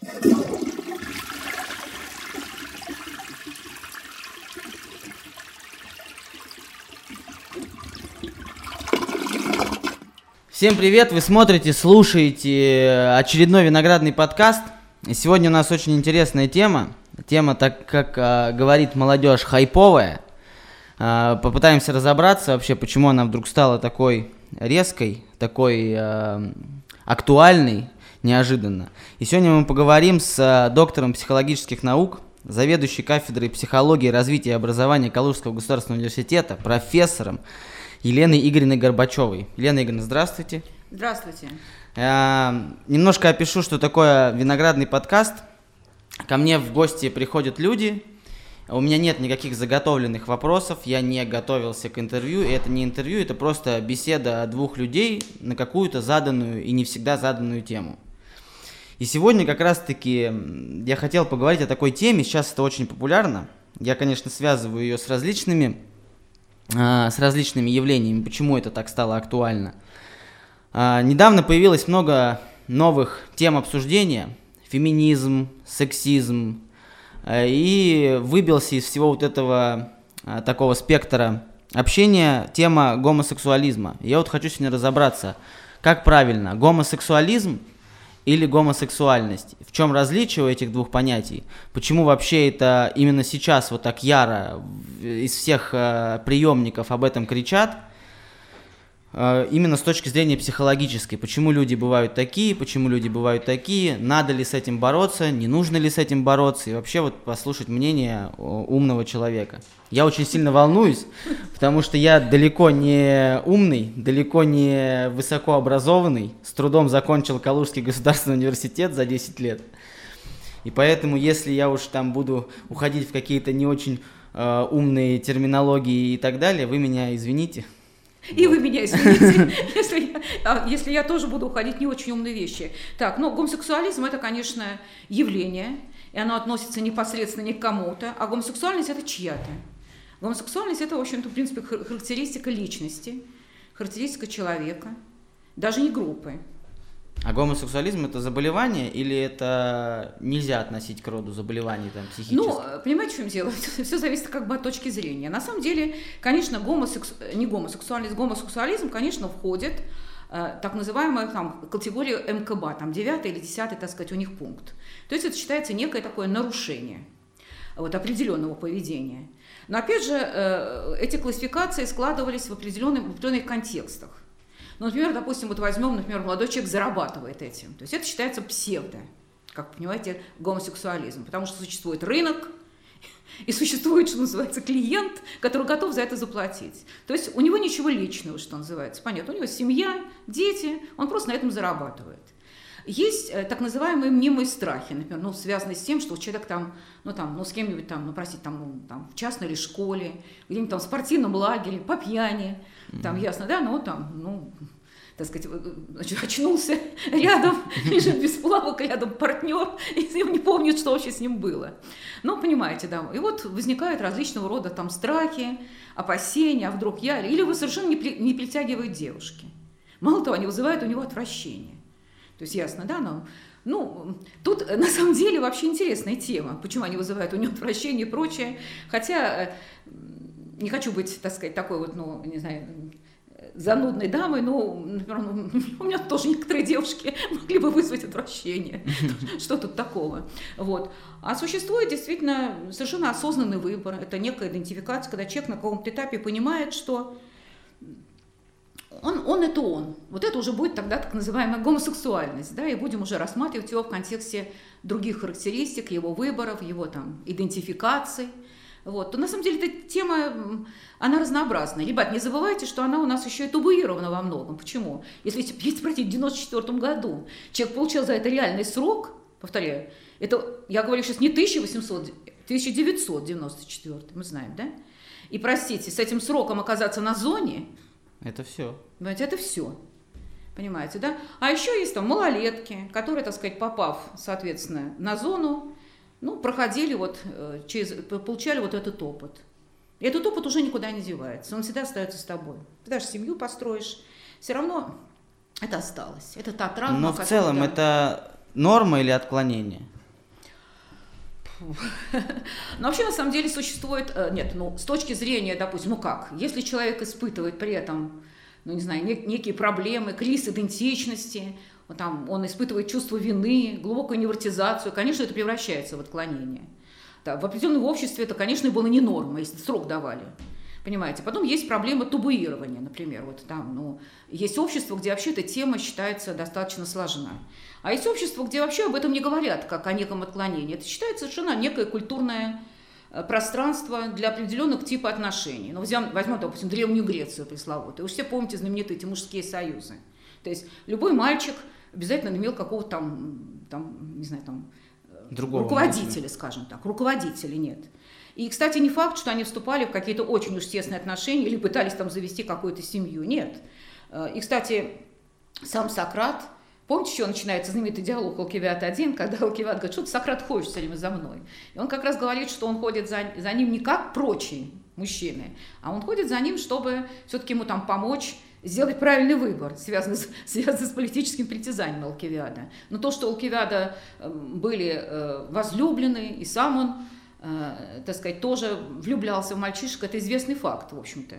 Всем привет! Вы смотрите, слушаете очередной виноградный подкаст. Сегодня у нас очень интересная тема. Тема, так как э, говорит молодежь, хайповая. Э, попытаемся разобраться вообще, почему она вдруг стала такой резкой, такой э, актуальной, неожиданно. И сегодня мы поговорим с э, доктором психологических наук, заведующей кафедрой психологии, развития и образования Калужского государственного университета, профессором Еленой Игоревной Горбачевой. Елена Игоревна, здравствуйте. Здравствуйте. Я немножко опишу, что такое виноградный подкаст. Ко мне в гости приходят люди, у меня нет никаких заготовленных вопросов, я не готовился к интервью, это не интервью, это просто беседа двух людей на какую-то заданную и не всегда заданную тему. И сегодня как раз-таки я хотел поговорить о такой теме, сейчас это очень популярно. Я, конечно, связываю ее с различными а, с различными явлениями, почему это так стало актуально. А, недавно появилось много новых тем обсуждения, феминизм, сексизм, а, и выбился из всего вот этого такого спектра общения тема гомосексуализма. Я вот хочу сегодня разобраться, как правильно, гомосексуализм или гомосексуальность. В чем различие у этих двух понятий? Почему вообще это именно сейчас вот так яро из всех э, приемников об этом кричат? Э, именно с точки зрения психологической. Почему люди бывают такие, почему люди бывают такие, надо ли с этим бороться, не нужно ли с этим бороться, и вообще вот послушать мнение умного человека. Я очень сильно волнуюсь, потому что я далеко не умный, далеко не высокообразованный, с трудом закончил Калужский государственный университет за 10 лет. И поэтому, если я уж там буду уходить в какие-то не очень э, умные терминологии и так далее, вы меня извините. И вы меня извините, если я, а, если я тоже буду уходить не очень умные вещи. Так, ну, гомосексуализм – это, конечно, явление, и оно относится непосредственно не к кому-то, а гомосексуальность – это чья-то. Гомосексуальность – это, в общем-то, в принципе, характеристика личности, характеристика человека, даже не группы. А гомосексуализм это заболевание или это нельзя относить к роду заболеваний там, психических? Ну, понимаете, в чем дело? Все зависит как бы от точки зрения. На самом деле, конечно, гомосекс... не гомосексуальность, гомосексуализм, конечно, входит э, так называемая там, категория МКБ, там 9 или 10, так сказать, у них пункт. То есть это считается некое такое нарушение вот, определенного поведения. Но опять же, э, эти классификации складывались в определенных, в определенных контекстах. Ну, например, допустим, вот возьмем, например, молодой человек зарабатывает этим. То есть это считается псевдо, как понимаете, гомосексуализм. Потому что существует рынок, и существует, что называется, клиент, который готов за это заплатить. То есть у него ничего личного, что называется. Понятно, у него семья, дети, он просто на этом зарабатывает. Есть э, так называемые мнимые страхи, например, ну, связанные с тем, что человек там, ну, там, ну, с кем-нибудь там, ну, простите, там, ну, там, в частной или школе, где-нибудь там в спортивном лагере, по пьяни, там, ясно, да, ну, там, ну, так сказать, э, значит, очнулся рядом, лежит без плавок, рядом партнер, и он не помнит, что вообще с ним было. Ну, понимаете, да. И вот возникают различного рода там страхи, опасения, а вдруг я... Или вы совершенно не, не притягивают девушки. Мало того, они вызывают у него отвращение. То есть ясно, да, но ну, тут э, на самом деле вообще интересная тема, почему они вызывают у него отвращение и прочее. Хотя э, не хочу быть, так сказать, такой вот, ну, не знаю, занудной дамой, но, например, ну, у меня тоже некоторые девушки могли бы вызвать отвращение. Что тут такого? Вот. А существует действительно совершенно осознанный выбор. Это некая идентификация, когда человек на каком-то этапе понимает, что он, он это он. Вот это уже будет тогда так называемая гомосексуальность, да, и будем уже рассматривать его в контексте других характеристик, его выборов, его там идентификаций. Вот. То на самом деле эта тема, она разнообразная. Ребят, не забывайте, что она у нас еще и табуирована во многом. Почему? Если, если спросить, в 94 году человек получил за это реальный срок, повторяю, это, я говорю сейчас не 1800, 1994, мы знаем, да? И, простите, с этим сроком оказаться на зоне, это все. Понимаете, это все. Понимаете, да? А еще есть там малолетки, которые, так сказать, попав, соответственно, на зону, ну, проходили вот э, через, получали вот этот опыт. И этот опыт уже никуда не девается, он всегда остается с тобой. Ты даже семью построишь, все равно это осталось. Это та травма. Но в целом это норма или отклонение? Но вообще, на самом деле, существует... Э, нет, ну, с точки зрения, допустим, ну как, если человек испытывает при этом, ну, не знаю, некие проблемы, кризис идентичности, вот там, он испытывает чувство вины, глубокую невротизацию, конечно, это превращается в отклонение. Да, в определенном обществе это, конечно, было не норма, если срок давали. Понимаете? Потом есть проблема табуирования, например. Вот там, ну, есть общество, где вообще эта тема считается достаточно сложна. А есть общество, где вообще об этом не говорят, как о неком отклонении. Это считается совершенно некое культурное э, пространство для определенных типов отношений. Ну, возьмем, возьмем, допустим, Древнюю Грецию пресловутую. Вы все помните знаменитые эти мужские союзы. То есть любой мальчик обязательно имел какого-то там, там, не знаю, там, э, Другого руководителя, мужчины. скажем так. Руководителя нет. И, кстати, не факт, что они вступали в какие-то очень уж тесные отношения или пытались там завести какую-то семью. Нет. Э, и, кстати, сам Сократ, помните, что начинается знаменитый диалог Алкивиад-1, когда Алкивиад говорит, что Сократ, ходишь все время за мной? И он как раз говорит, что он ходит за, за ним не как прочие мужчины, а он ходит за ним, чтобы все-таки ему там помочь сделать правильный выбор, связанный с, связанный с политическим притязанием Алкивиада. Но то, что у Алкивиада эм, были э, возлюблены, и сам он э, так сказать, тоже влюблялся в мальчишек, это известный факт, в общем-то.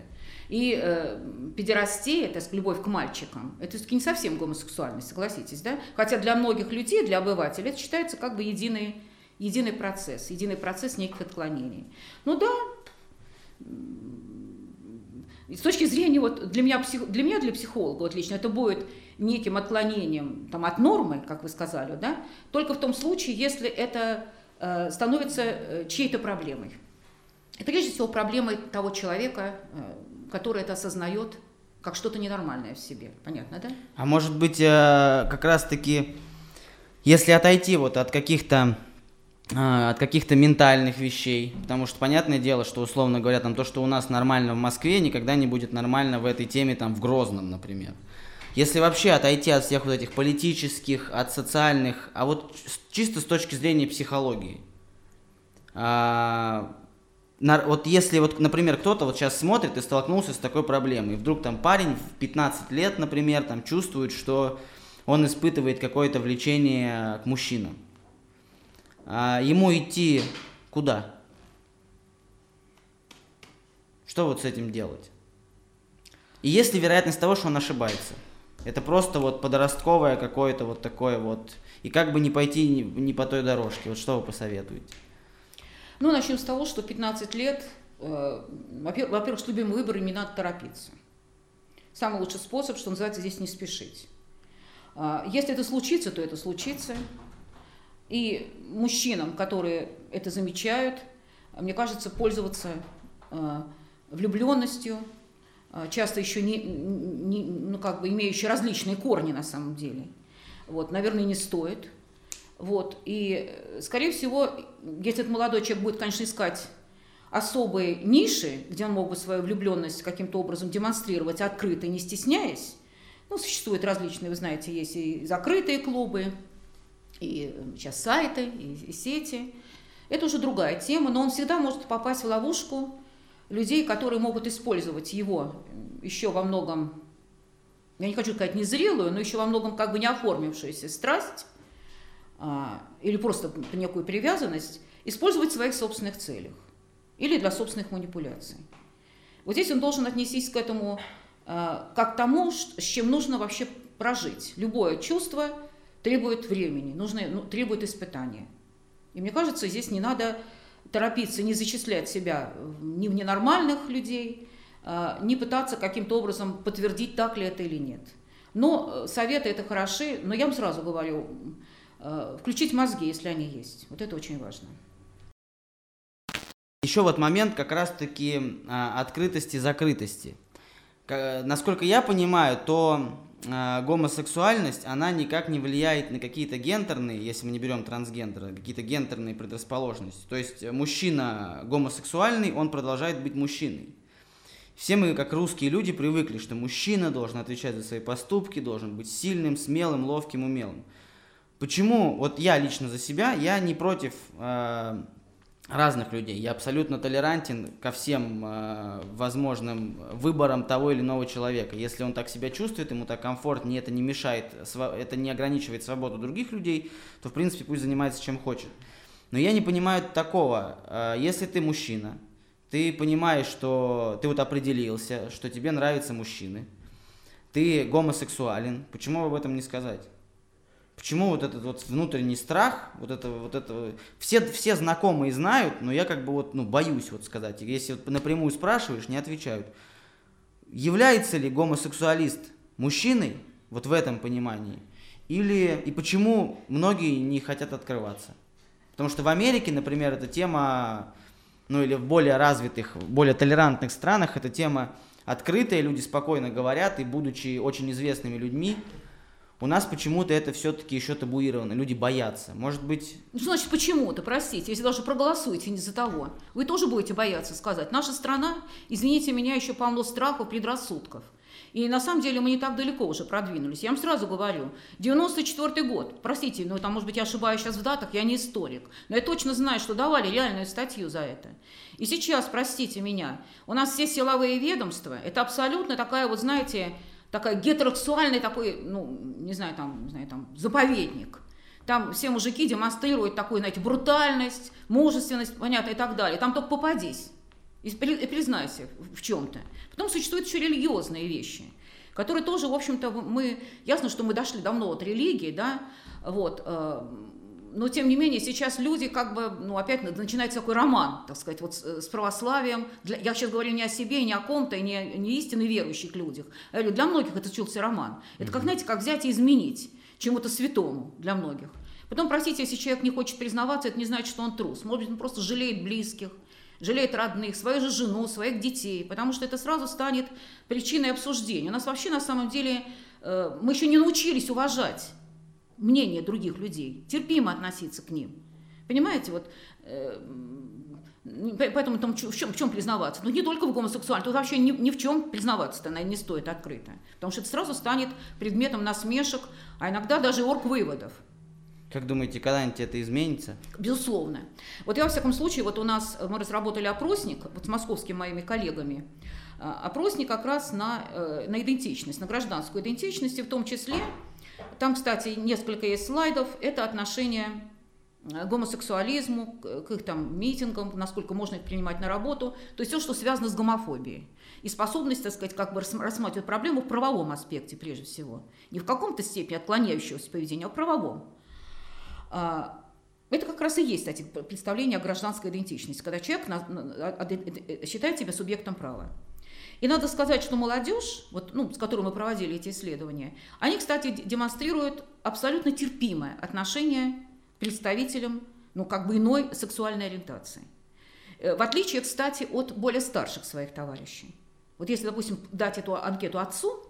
И э, педерастия, то есть любовь к мальчикам, это все-таки не совсем гомосексуальность, согласитесь, да? Хотя для многих людей, для обывателей, это считается как бы единый, единый процесс, единый процесс неких отклонений. Ну да, с точки зрения, вот для меня, для меня, для психолога, вот лично, это будет неким отклонением там, от нормы, как вы сказали, да, только в том случае, если это Э, становится э, чьей-то проблемой. И прежде всего проблемой того человека, э, который это осознает как что-то ненормальное в себе. Понятно, да? А может быть, как раз-таки, если отойти вот от каких-то от каких-то ментальных вещей, потому что понятное дело, что условно говоря, там то, что у нас нормально в Москве, никогда не будет нормально в этой теме там в Грозном, например. Если вообще отойти от всех вот этих политических, от социальных, а вот чисто с точки зрения психологии. А, на, вот если вот, например, кто-то вот сейчас смотрит и столкнулся с такой проблемой, и вдруг там парень в 15 лет, например, там чувствует, что он испытывает какое-то влечение к мужчинам. А, ему идти куда? Что вот с этим делать? И есть ли вероятность того, что он ошибается? Это просто вот подростковое какое-то вот такое вот. И как бы не пойти не, по той дорожке. Вот что вы посоветуете? Ну, начнем с того, что 15 лет, э, во-первых, с любым выбором не надо торопиться. Самый лучший способ, что называется, здесь не спешить. Э, если это случится, то это случится. И мужчинам, которые это замечают, мне кажется, пользоваться э, влюбленностью, а, часто еще не, не, ну, как бы имеющие различные корни на самом деле. Вот, наверное, не стоит. Вот, и, скорее всего, если этот молодой человек будет, конечно, искать особые ниши, где он мог бы свою влюбленность каким-то образом демонстрировать открыто, не стесняясь, ну, существуют различные, вы знаете, есть и закрытые клубы, и сейчас сайты, и, и сети. Это уже другая тема, но он всегда может попасть в ловушку людей, которые могут использовать его еще во многом, я не хочу сказать незрелую, но еще во многом как бы не оформившуюся страсть или просто некую привязанность, использовать в своих собственных целях или для собственных манипуляций. Вот здесь он должен отнестись к этому а, как к тому, с чем нужно вообще прожить. Любое чувство требует времени, нужно, ну, требует испытания. И мне кажется, здесь не надо торопиться, не зачислять себя ни в ненормальных людей, а, не пытаться каким-то образом подтвердить, так ли это или нет. Но э, советы это хороши, но я вам сразу говорю, включить мозги, если они есть. Вот это очень важно. Еще вот момент как раз-таки а, открытости, закрытости. Насколько я понимаю, то э, гомосексуальность, она никак не влияет на какие-то гендерные, если мы не берем трансгендеры, какие-то гендерные предрасположенности. То есть мужчина гомосексуальный, он продолжает быть мужчиной. Все мы, как русские люди, привыкли, что мужчина должен отвечать за свои поступки, должен быть сильным, смелым, ловким, умелым. Почему, вот я лично за себя, я не против э, разных людей. Я абсолютно толерантен ко всем э, возможным выборам того или иного человека. Если он так себя чувствует, ему так комфортнее, это не мешает, это не ограничивает свободу других людей, то в принципе пусть занимается чем хочет. Но я не понимаю такого. Э, если ты мужчина, ты понимаешь, что ты вот определился, что тебе нравятся мужчины, ты гомосексуален, почему об этом не сказать? Почему вот этот вот внутренний страх, вот это вот это все все знакомые знают, но я как бы вот ну боюсь вот сказать. Если вот напрямую спрашиваешь, не отвечают. Является ли гомосексуалист мужчиной вот в этом понимании? Или и почему многие не хотят открываться? Потому что в Америке, например, эта тема, ну или в более развитых, более толерантных странах эта тема открытая, люди спокойно говорят, и будучи очень известными людьми, у нас почему-то это все-таки еще табуировано, люди боятся. Может быть... Ну, значит почему-то, простите, если даже проголосуете не за того. Вы тоже будете бояться сказать. Наша страна, извините меня, еще полно страхов, предрассудков. И на самом деле мы не так далеко уже продвинулись. Я вам сразу говорю, 94 год, простите, ну там, может быть, я ошибаюсь сейчас в датах, я не историк, но я точно знаю, что давали реальную статью за это. И сейчас, простите меня, у нас все силовые ведомства, это абсолютно такая вот, знаете, такая гетеросексуальный такой, ну, не знаю, там, не знаю, там, заповедник. Там все мужики демонстрируют такую, знаете, брутальность, мужественность, понятно, и так далее. Там только попадись и признайся в чем-то. Потом существуют еще религиозные вещи, которые тоже, в общем-то, мы, ясно, что мы дошли давно от религии, да, вот, э, но тем не менее сейчас люди как бы, ну опять начинается такой роман, так сказать, вот с, э, с православием. Для, я сейчас говорю не о себе, не о ком-то, не, не истинно верующих людях. Я говорю, для многих это случился роман. Это как, знаете, как взять и изменить чему-то святому для многих. Потом, простите, если человек не хочет признаваться, это не значит, что он трус. Может быть, он просто жалеет близких, жалеет родных, свою же жену, своих детей, потому что это сразу станет причиной обсуждения. У нас вообще на самом деле э, мы еще не научились уважать мнение других людей, терпимо относиться к ним. Понимаете, вот э, Поэтому там, в, чем, в чем признаваться? Ну, не только в гомосексуальности, тут вообще ни, ни в чем признаваться-то наверное, не стоит открыто. Потому что это сразу станет предметом насмешек, а иногда даже орг-выводов. Как думаете, когда-нибудь это изменится? Безусловно. Вот я, во всяком случае, вот у нас, мы разработали опросник, вот с московскими моими коллегами, э, опросник как раз на, э, на идентичность, на гражданскую идентичность, и в том числе там, кстати, несколько есть слайдов. Это отношение к гомосексуализму, к их там митингам, насколько можно их принимать на работу, то есть все, что связано с гомофобией. И способность, так сказать, как бы рассматривать проблему в правовом аспекте прежде всего. Не в каком-то степени отклоняющегося поведения, а в правовом. А, это как раз и есть, кстати, представление о гражданской идентичности, когда человек считает себя субъектом права. И надо сказать, что молодежь, вот, ну, с которой мы проводили эти исследования, они, кстати, демонстрируют абсолютно терпимое отношение к представителям ну, как бы иной сексуальной ориентации. Э, в отличие, кстати, от более старших своих товарищей. Вот если, допустим, дать эту анкету отцу,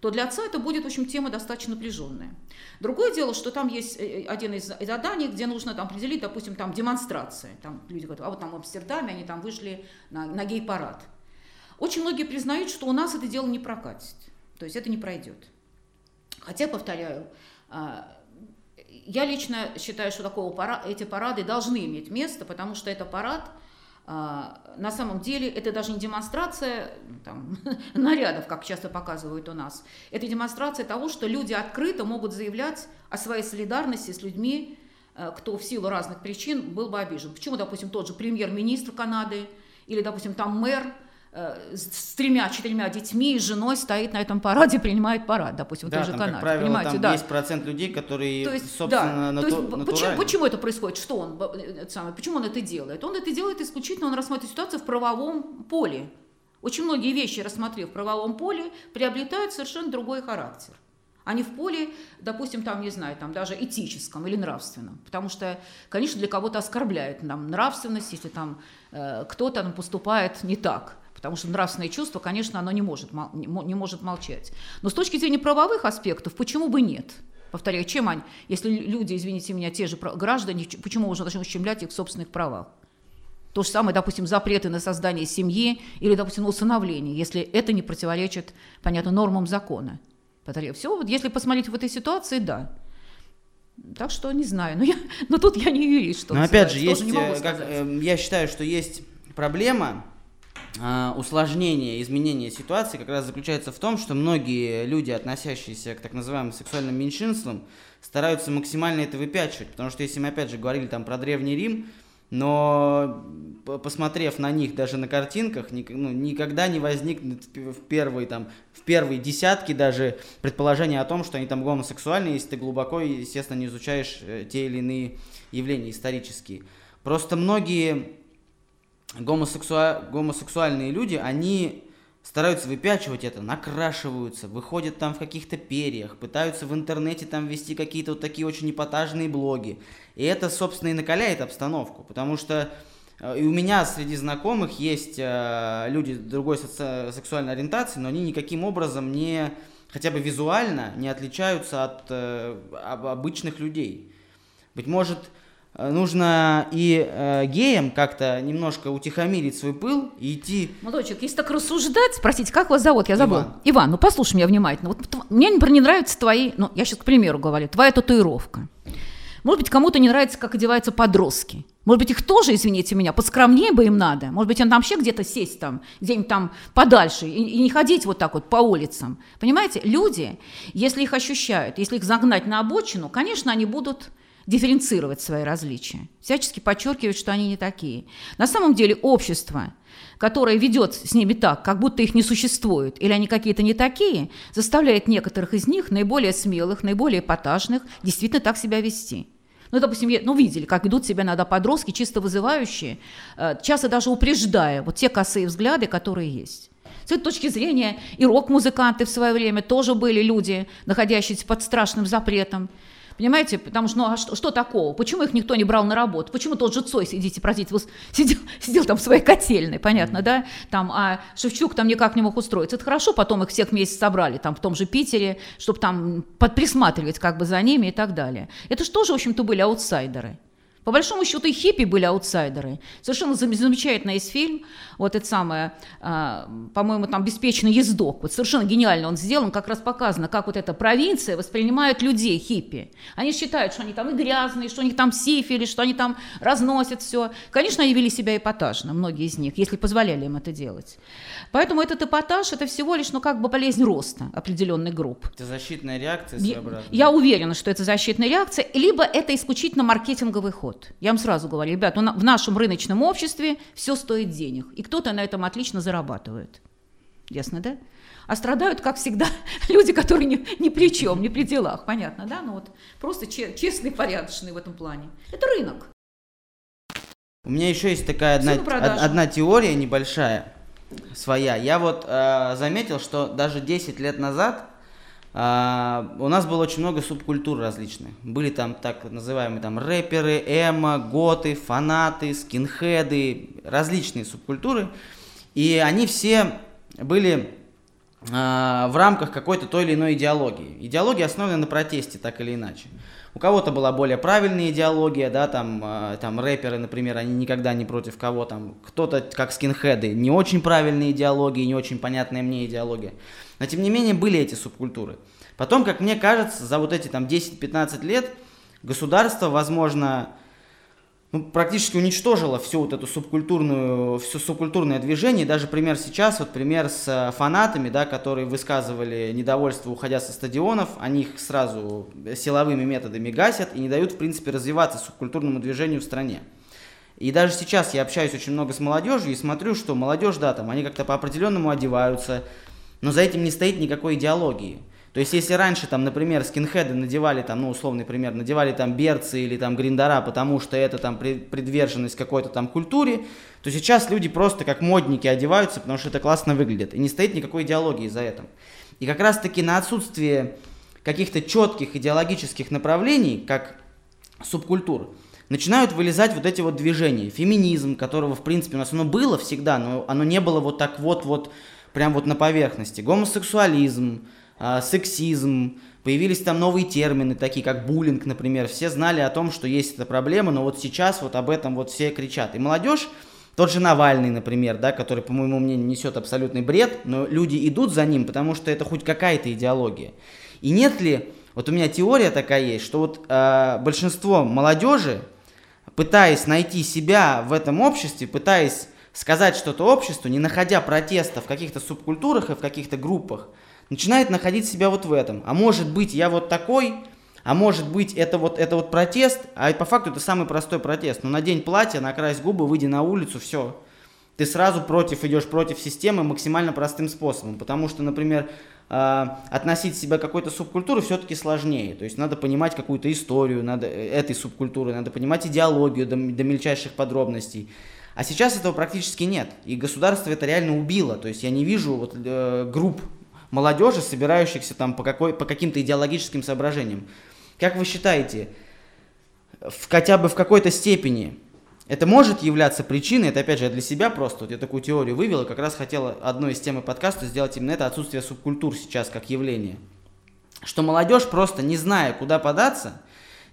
то для отца это будет, в общем, тема достаточно напряженная. Другое дело, что там есть э, один из заданий, где нужно там определить, допустим, там демонстрация. Там люди говорят, а вот там в Амстердаме они там вышли на, на гей-парад. Очень многие признают, что у нас это дело не прокатит, то есть это не пройдет. Хотя, повторяю, а, я лично считаю, что такого пара, эти парады должны иметь место, потому что это парад, а, на самом деле, это даже не демонстрация там, нарядов, как часто показывают у нас. Это демонстрация того, что люди открыто могут заявлять о своей солидарности с людьми, э, кто в силу разных причин был бы обижен. Почему, допустим, тот же премьер-министр Канады или, допустим, там мэр – с тремя-четырьмя детьми и женой стоит на этом параде, принимает парад, допустим, да, в той же Канаде. Как правило, понимаете, там да. есть процент людей, которые, то есть, собственно, да, нату- то есть, почему, почему это происходит? Что он, это самое, почему он это делает? Он это делает исключительно, он рассматривает ситуацию в правовом поле. Очень многие вещи, рассмотрев в правовом поле, приобретают совершенно другой характер а не в поле, допустим, там, не знаю, там даже этическом или нравственном. Потому что, конечно, для кого-то оскорбляет нам нравственность, если там э, кто-то поступает не так. Потому что нравственное чувство, конечно, оно не может, не может молчать. Но с точки зрения правовых аспектов, почему бы нет? Повторяю, чем они, если люди, извините меня, те же граждане, почему можно должны ущемлять их в собственных правах? То же самое, допустим, запреты на создание семьи или, допустим, на усыновление, если это не противоречит, понятно, нормам закона. Повторяю, все, вот если посмотреть в этой ситуации, да. Так что не знаю, но, я, но тут я не юрист, что Но опять же, есть, э, как, э, я считаю, что есть проблема, э, усложнения, изменения ситуации как раз заключается в том, что многие люди, относящиеся к так называемым сексуальным меньшинствам, стараются максимально это выпячивать, потому что если мы опять же говорили там про Древний Рим, но посмотрев на них даже на картинках, ну, никогда не возникнет в первые, там, в первые десятки даже предположения о том, что они там гомосексуальны, если ты глубоко, естественно, не изучаешь э, те или иные явления исторические. Просто многие гомосексуа... гомосексуальные люди, они стараются выпячивать это, накрашиваются, выходят там в каких-то перьях, пытаются в интернете там вести какие-то вот такие очень эпатажные блоги. И это, собственно, и накаляет обстановку, потому что э, и у меня среди знакомых есть э, люди другой сексуальной ориентации, но они никаким образом не, хотя бы визуально, не отличаются от э, обычных людей. Быть может, нужно и э, геям как-то немножко утихомирить свой пыл и идти... Молодчик, если так рассуждать, спросите, как вас зовут? Я забыл. Иван. Иван, ну послушай меня внимательно. Вот мне, например, не нравятся твои, ну я сейчас к примеру говорю, твоя татуировка. Может быть, кому-то не нравится, как одеваются подростки. Может быть, их тоже, извините меня, поскромнее бы им надо. Может быть, им там вообще где-то сесть там, где-нибудь там подальше и, и не ходить вот так вот по улицам. Понимаете, люди, если их ощущают, если их загнать на обочину, конечно, они будут дифференцировать свои различия, всячески подчеркивать, что они не такие. На самом деле общество, которое ведет с ними так, как будто их не существует, или они какие-то не такие, заставляет некоторых из них, наиболее смелых, наиболее эпатажных, действительно так себя вести. Ну, допустим, ну, видели, как ведут себя иногда подростки, чисто вызывающие, э, часто даже упреждая вот те косые взгляды, которые есть. С этой точки зрения и рок-музыканты в свое время тоже были люди, находящиеся под страшным запретом. Понимаете? Потому что, ну а что, что такого? Почему их никто не брал на работу? Почему тот же Цой, сидите, простите, сидел, сидел там в своей котельной, понятно, да? Там, а Шевчук там никак не мог устроиться. Это хорошо, потом их всех вместе собрали, там, в том же Питере, чтобы там подприсматривать как бы за ними и так далее. Это же тоже, в общем-то, были аутсайдеры. По большому счету и хиппи были аутсайдеры. Совершенно замечательный есть фильм, вот это самое, э, по-моему, там «Беспечный ездок». Вот совершенно гениально он сделан, как раз показано, как вот эта провинция воспринимает людей, хиппи. Они считают, что они там и грязные, что у них там сифили, что они там разносят все. Конечно, они вели себя эпатажно, многие из них, если позволяли им это делать. Поэтому этот эпатаж – это всего лишь, ну, как бы болезнь роста определенных групп. Это защитная реакция своеобразная? Я, я уверена, что это защитная реакция, либо это исключительно маркетинговый ход ход. Я вам сразу говорю, ребят, ну, в нашем рыночном обществе все стоит денег, и кто-то на этом отлично зарабатывает. Ясно, да? А страдают, как всегда, люди, которые ни, ни при чем, ни при делах. Понятно, да? Ну вот просто честные, порядочные в этом плане. Это рынок. У меня еще есть такая одна, одна теория небольшая своя. Я вот э, заметил, что даже 10 лет назад а, у нас было очень много субкультур различных. Были там так называемые там рэперы, эмо, готы, фанаты, скинхеды, различные субкультуры. И они все были а, в рамках какой-то той или иной идеологии. Идеология основана на протесте, так или иначе. У кого-то была более правильная идеология, да, там, э, там рэперы, например, они никогда не против кого там. Кто-то, как скинхеды, не очень правильная идеология, не очень понятная мне идеология. Но тем не менее были эти субкультуры. Потом, как мне кажется, за вот эти там 10-15 лет государство, возможно, ну, практически уничтожило всю вот эту субкультурную, все субкультурное движение. даже пример сейчас, вот пример с э, фанатами, да, которые высказывали недовольство, уходя со стадионов, они их сразу силовыми методами гасят и не дают, в принципе, развиваться субкультурному движению в стране. И даже сейчас я общаюсь очень много с молодежью и смотрю, что молодежь, да, там, они как-то по-определенному одеваются, но за этим не стоит никакой идеологии. То есть, если раньше, там, например, скинхеды надевали, там, ну, условный пример, надевали там берцы или там гриндера, потому что это там предверженность какой-то там культуре, то сейчас люди просто как модники одеваются, потому что это классно выглядит. И не стоит никакой идеологии за этим. И как раз-таки на отсутствие каких-то четких идеологических направлений, как субкультур, начинают вылезать вот эти вот движения. Феминизм, которого, в принципе, у нас оно было всегда, но оно не было вот так вот-вот прям вот на поверхности. Гомосексуализм, э, сексизм, появились там новые термины, такие как буллинг, например. Все знали о том, что есть эта проблема, но вот сейчас вот об этом вот все кричат. И молодежь, тот же Навальный, например, да, который, по моему мнению, несет абсолютный бред, но люди идут за ним, потому что это хоть какая-то идеология. И нет ли Вот у меня теория такая есть, что вот э, большинство молодежи, пытаясь найти себя в этом обществе, пытаясь сказать что-то обществу, не находя протеста в каких-то субкультурах и в каких-то группах, начинает находить себя вот в этом. А может быть, я вот такой, а может быть, это вот, это вот протест, а по факту это самый простой протест. Ну, надень платье, накрась губы, выйди на улицу, все. Ты сразу против, идешь против системы максимально простым способом. Потому что, например, э, относить себя к какой-то субкультуре все-таки сложнее. То есть надо понимать какую-то историю надо, э, этой субкультуры, надо понимать идеологию до, до мельчайших подробностей. А сейчас этого практически нет. И государство это реально убило. То есть я не вижу вот, э, групп молодежи, собирающихся там по, какой, по каким-то идеологическим соображениям. Как вы считаете, в, хотя бы в какой-то степени это может являться причиной, это опять же я для себя просто, вот я такую теорию вывел, и как раз хотел одной из темы подкаста сделать именно это отсутствие субкультур сейчас как явление. Что молодежь просто не зная, куда податься,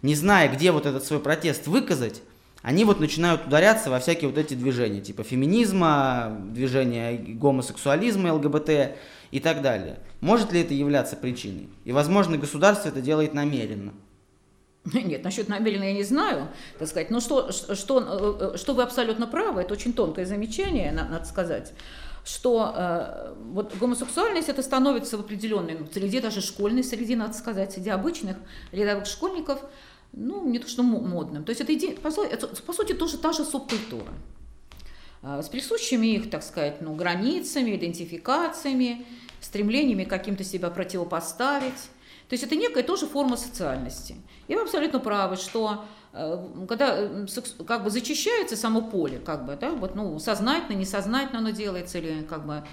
не зная, где вот этот свой протест выказать, они вот начинают ударяться во всякие вот эти движения, типа феминизма, движения гомосексуализма, ЛГБТ, и так далее. Может ли это являться причиной? И, возможно, государство это делает намеренно. Нет, насчет намеренно я не знаю, так сказать. Но что, что, э, э, что вы абсолютно правы, это очень тонкое замечание, надо сказать что э, вот гомосексуальность это становится в определенной ну, среде, даже школьной среде, надо сказать, среди обычных рядовых школьников, ну, не то что модным. То есть это, иде, по, по сути тоже та же субкультура. Э, с присущими их, так сказать, ну, границами, идентификациями, стремлениями каким-то себя противопоставить. То есть это некая тоже форма социальности. И вы абсолютно правы, что э, когда э, как бы зачищается само поле, как бы, да, вот, ну, сознательно, несознательно оно делается, или как бы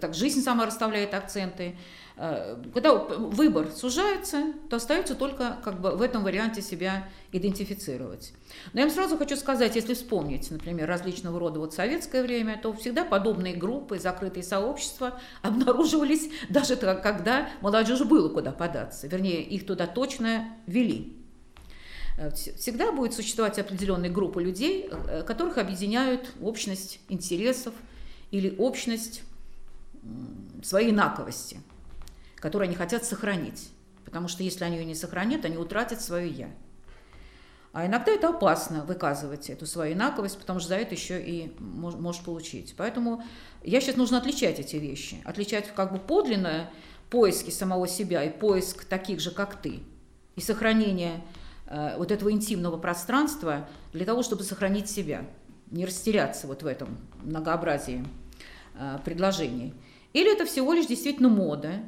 так жизнь сама расставляет акценты, Э, когда выбор сужается, то остается только как бы в этом варианте себя идентифицировать. Но я вам сразу хочу сказать, если вспомнить, например, различного рода вот советское время, то всегда подобные группы, закрытые сообщества обнаруживались даже когда молодежи было куда податься. Вернее, их туда точно вели. Э, всегда будет существовать определенные группы людей, э, которых объединяют общность интересов или общность своей инаковости – которую они хотят сохранить. Потому что если они ее не сохранят, они утратят свое «я». А иногда это опасно выказывать эту свою инаковость, потому что за это еще и можешь получить. Поэтому я сейчас нужно отличать эти вещи. Отличать как бы подлинное поиски самого себя и поиск таких же, как ты. И сохранение э, вот этого интимного пространства для того, чтобы сохранить себя. Не растеряться вот в этом многообразии э, предложений. Или это всего лишь действительно мода,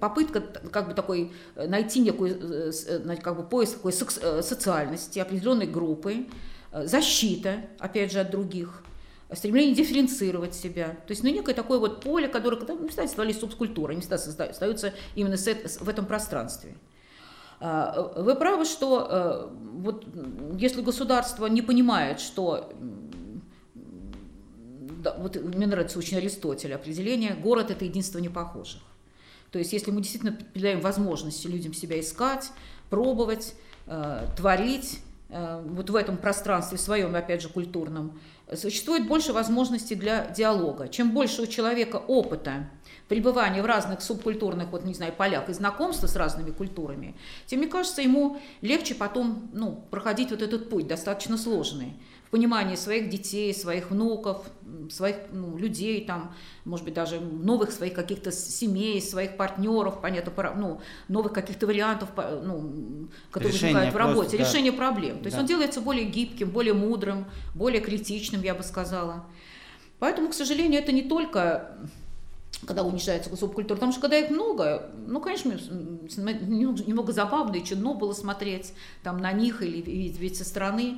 попытка как бы такой э, найти некую э, как бы поиск такой социальности определенной группы, защита, опять же, от других, стремление дифференцировать себя. То есть, ну, некое такое вот поле, которое, когда, ну, всегда создавались субкультуры, они всегда остаются именно в этом пространстве. А, вы правы, что вот если государство не понимает, что вот мне нравится очень Аристотель определение, город это единство непохожих. То есть если мы действительно даем возможности людям себя искать, пробовать, э, творить, э, вот в этом пространстве своем, опять же, культурном, существует больше возможностей для диалога. Чем больше у человека опыта пребывания в разных субкультурных, вот, не знаю, полях и знакомства с разными культурами, тем, мне кажется, ему легче потом ну, проходить вот этот путь, достаточно сложный в понимании своих детей, своих внуков, своих ну, людей, там, может быть, даже новых своих каких-то семей, своих партнеров, понятно, ну, новых каких-то вариантов, ну, которые Решение возникают в работе, просто, да. решение проблем. То есть да. он делается более гибким, более мудрым, более критичным, я бы сказала. Поэтому, к сожалению, это не только когда унижается субкультура, потому что когда их много, ну, конечно, немного забавно и чудно было смотреть там на них или видеть со стороны.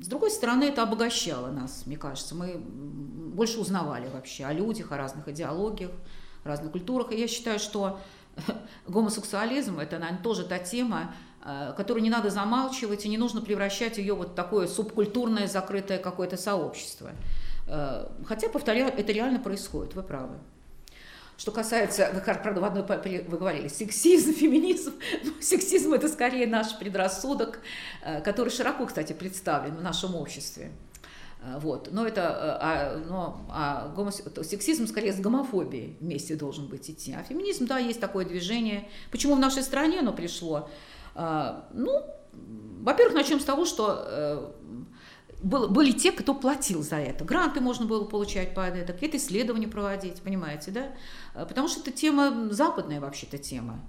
С другой стороны, это обогащало нас, мне кажется. Мы больше узнавали вообще о людях, о разных идеологиях, разных культурах. И я считаю, что гомосексуализм – это, наверное, тоже та тема, э, которую не надо замалчивать, и не нужно превращать ее вот в такое субкультурное закрытое какое-то сообщество. Э, хотя, повторяю, это реально происходит, вы правы. Что касается, вы, правда, в одной вы говорили, сексизм, феминизм. Ну, сексизм – это скорее наш предрассудок, э, который широко, кстати, представлен в нашем обществе. Э, вот. Но это, э, а, но, а гомос... сексизм скорее с гомофобией вместе должен быть идти. А феминизм, да, есть такое движение. Почему в нашей стране оно пришло? А, ну, во-первых, начнем с того, что был, были те, кто платил за это. Гранты можно было получать под это, какие-то исследования проводить, понимаете, да? Потому что это тема, западная вообще-то тема.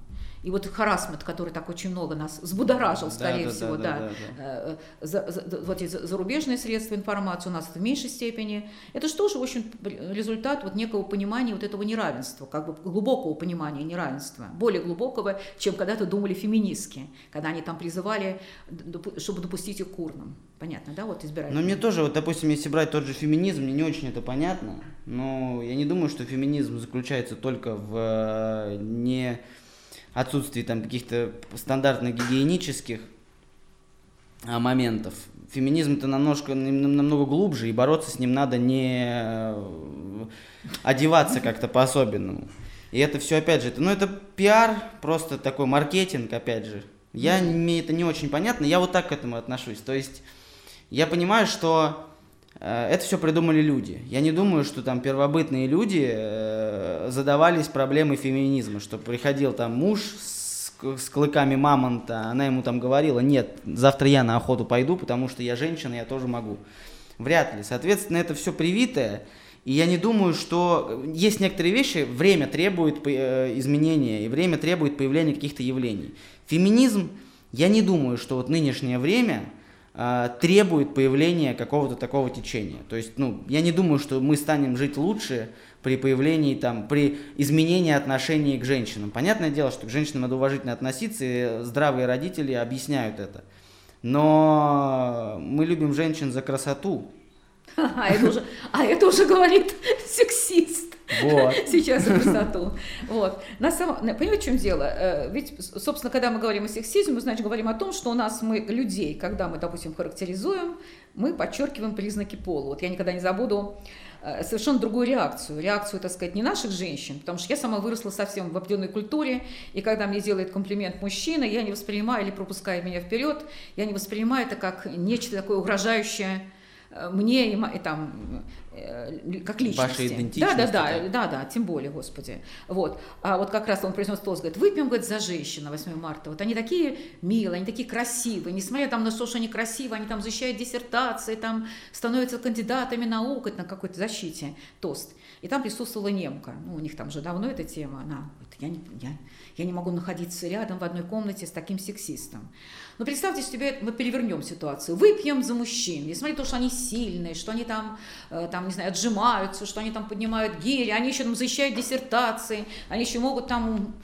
И вот харасмент, который так очень много нас взбудоражил, скорее да, всего, да, да, да, да. Э, за, за, вот эти зарубежные средства информации у нас это в меньшей степени. Это же тоже, в общем, результат вот некого понимания вот этого неравенства, как бы глубокого понимания неравенства, более глубокого, чем когда-то думали феминистки, когда они там призывали, чтобы допустить их к урнам. Понятно, да, вот избирать. Но мне тоже, вот, допустим, если брать тот же феминизм, мне не очень это понятно, но я не думаю, что феминизм заключается только в э, не отсутствии там каких-то стандартных гигиенических а, моментов. Феминизм это намножко, намного глубже, и бороться с ним надо не э, одеваться как-то по-особенному. И это все, опять же, это, ну, это пиар, просто такой маркетинг, опять же. Я, мне это не очень понятно, я вот так к этому отношусь. То есть, я понимаю, что это все придумали люди. Я не думаю, что там первобытные люди э, задавались проблемой феминизма, что приходил там муж с, с клыками мамонта, она ему там говорила, нет, завтра я на охоту пойду, потому что я женщина, я тоже могу. Вряд ли. Соответственно, это все привитое, и я не думаю, что есть некоторые вещи, время требует э, изменения, и время требует появления каких-то явлений. Феминизм, я не думаю, что вот нынешнее время э, требует появления какого-то такого течения. То есть, ну, я не думаю, что мы станем жить лучше при появлении, там, при изменении отношений к женщинам. Понятное дело, что к женщинам надо уважительно относиться, и здравые родители объясняют это. Но мы любим женщин за красоту. А это уже, а это уже говорит. Вот. Сейчас за красоту. Вот. На самом, понимаете, в чем дело? Э, ведь, собственно, когда мы говорим о сексизме, мы, значит, говорим о том, что у нас мы людей, когда мы, допустим, характеризуем, мы подчеркиваем признаки пола. Вот я никогда не забуду э, совершенно другую реакцию. Реакцию, так сказать, не наших женщин, потому что я сама выросла совсем в определенной культуре, и когда мне делает комплимент мужчина, я не воспринимаю или пропускает меня вперед, я не воспринимаю это как нечто такое угрожающее Э, мне и, и там как личности. Ваша идентичность. Да, да, да, да, да, тем более, господи. Вот. А вот как раз он произнес тост, говорит, выпьем, говорит, за женщин на 8 марта. Вот они такие милые, они такие красивые, несмотря там на то, что они красивые, они там защищают диссертации, там становятся кандидатами наук, на какой-то защите тост. И там присутствовала немка. Ну, у них там же давно эта тема. Она говорит, я не, я, я не могу находиться рядом в одной комнате с таким сексистом. Но представьте себе, мы перевернем ситуацию. Выпьем за мужчин. Несмотря на то, что они сильные, что они там, э, там, не знаю, отжимаются, что они там поднимают гири, они еще там защищают диссертации, они еще могут там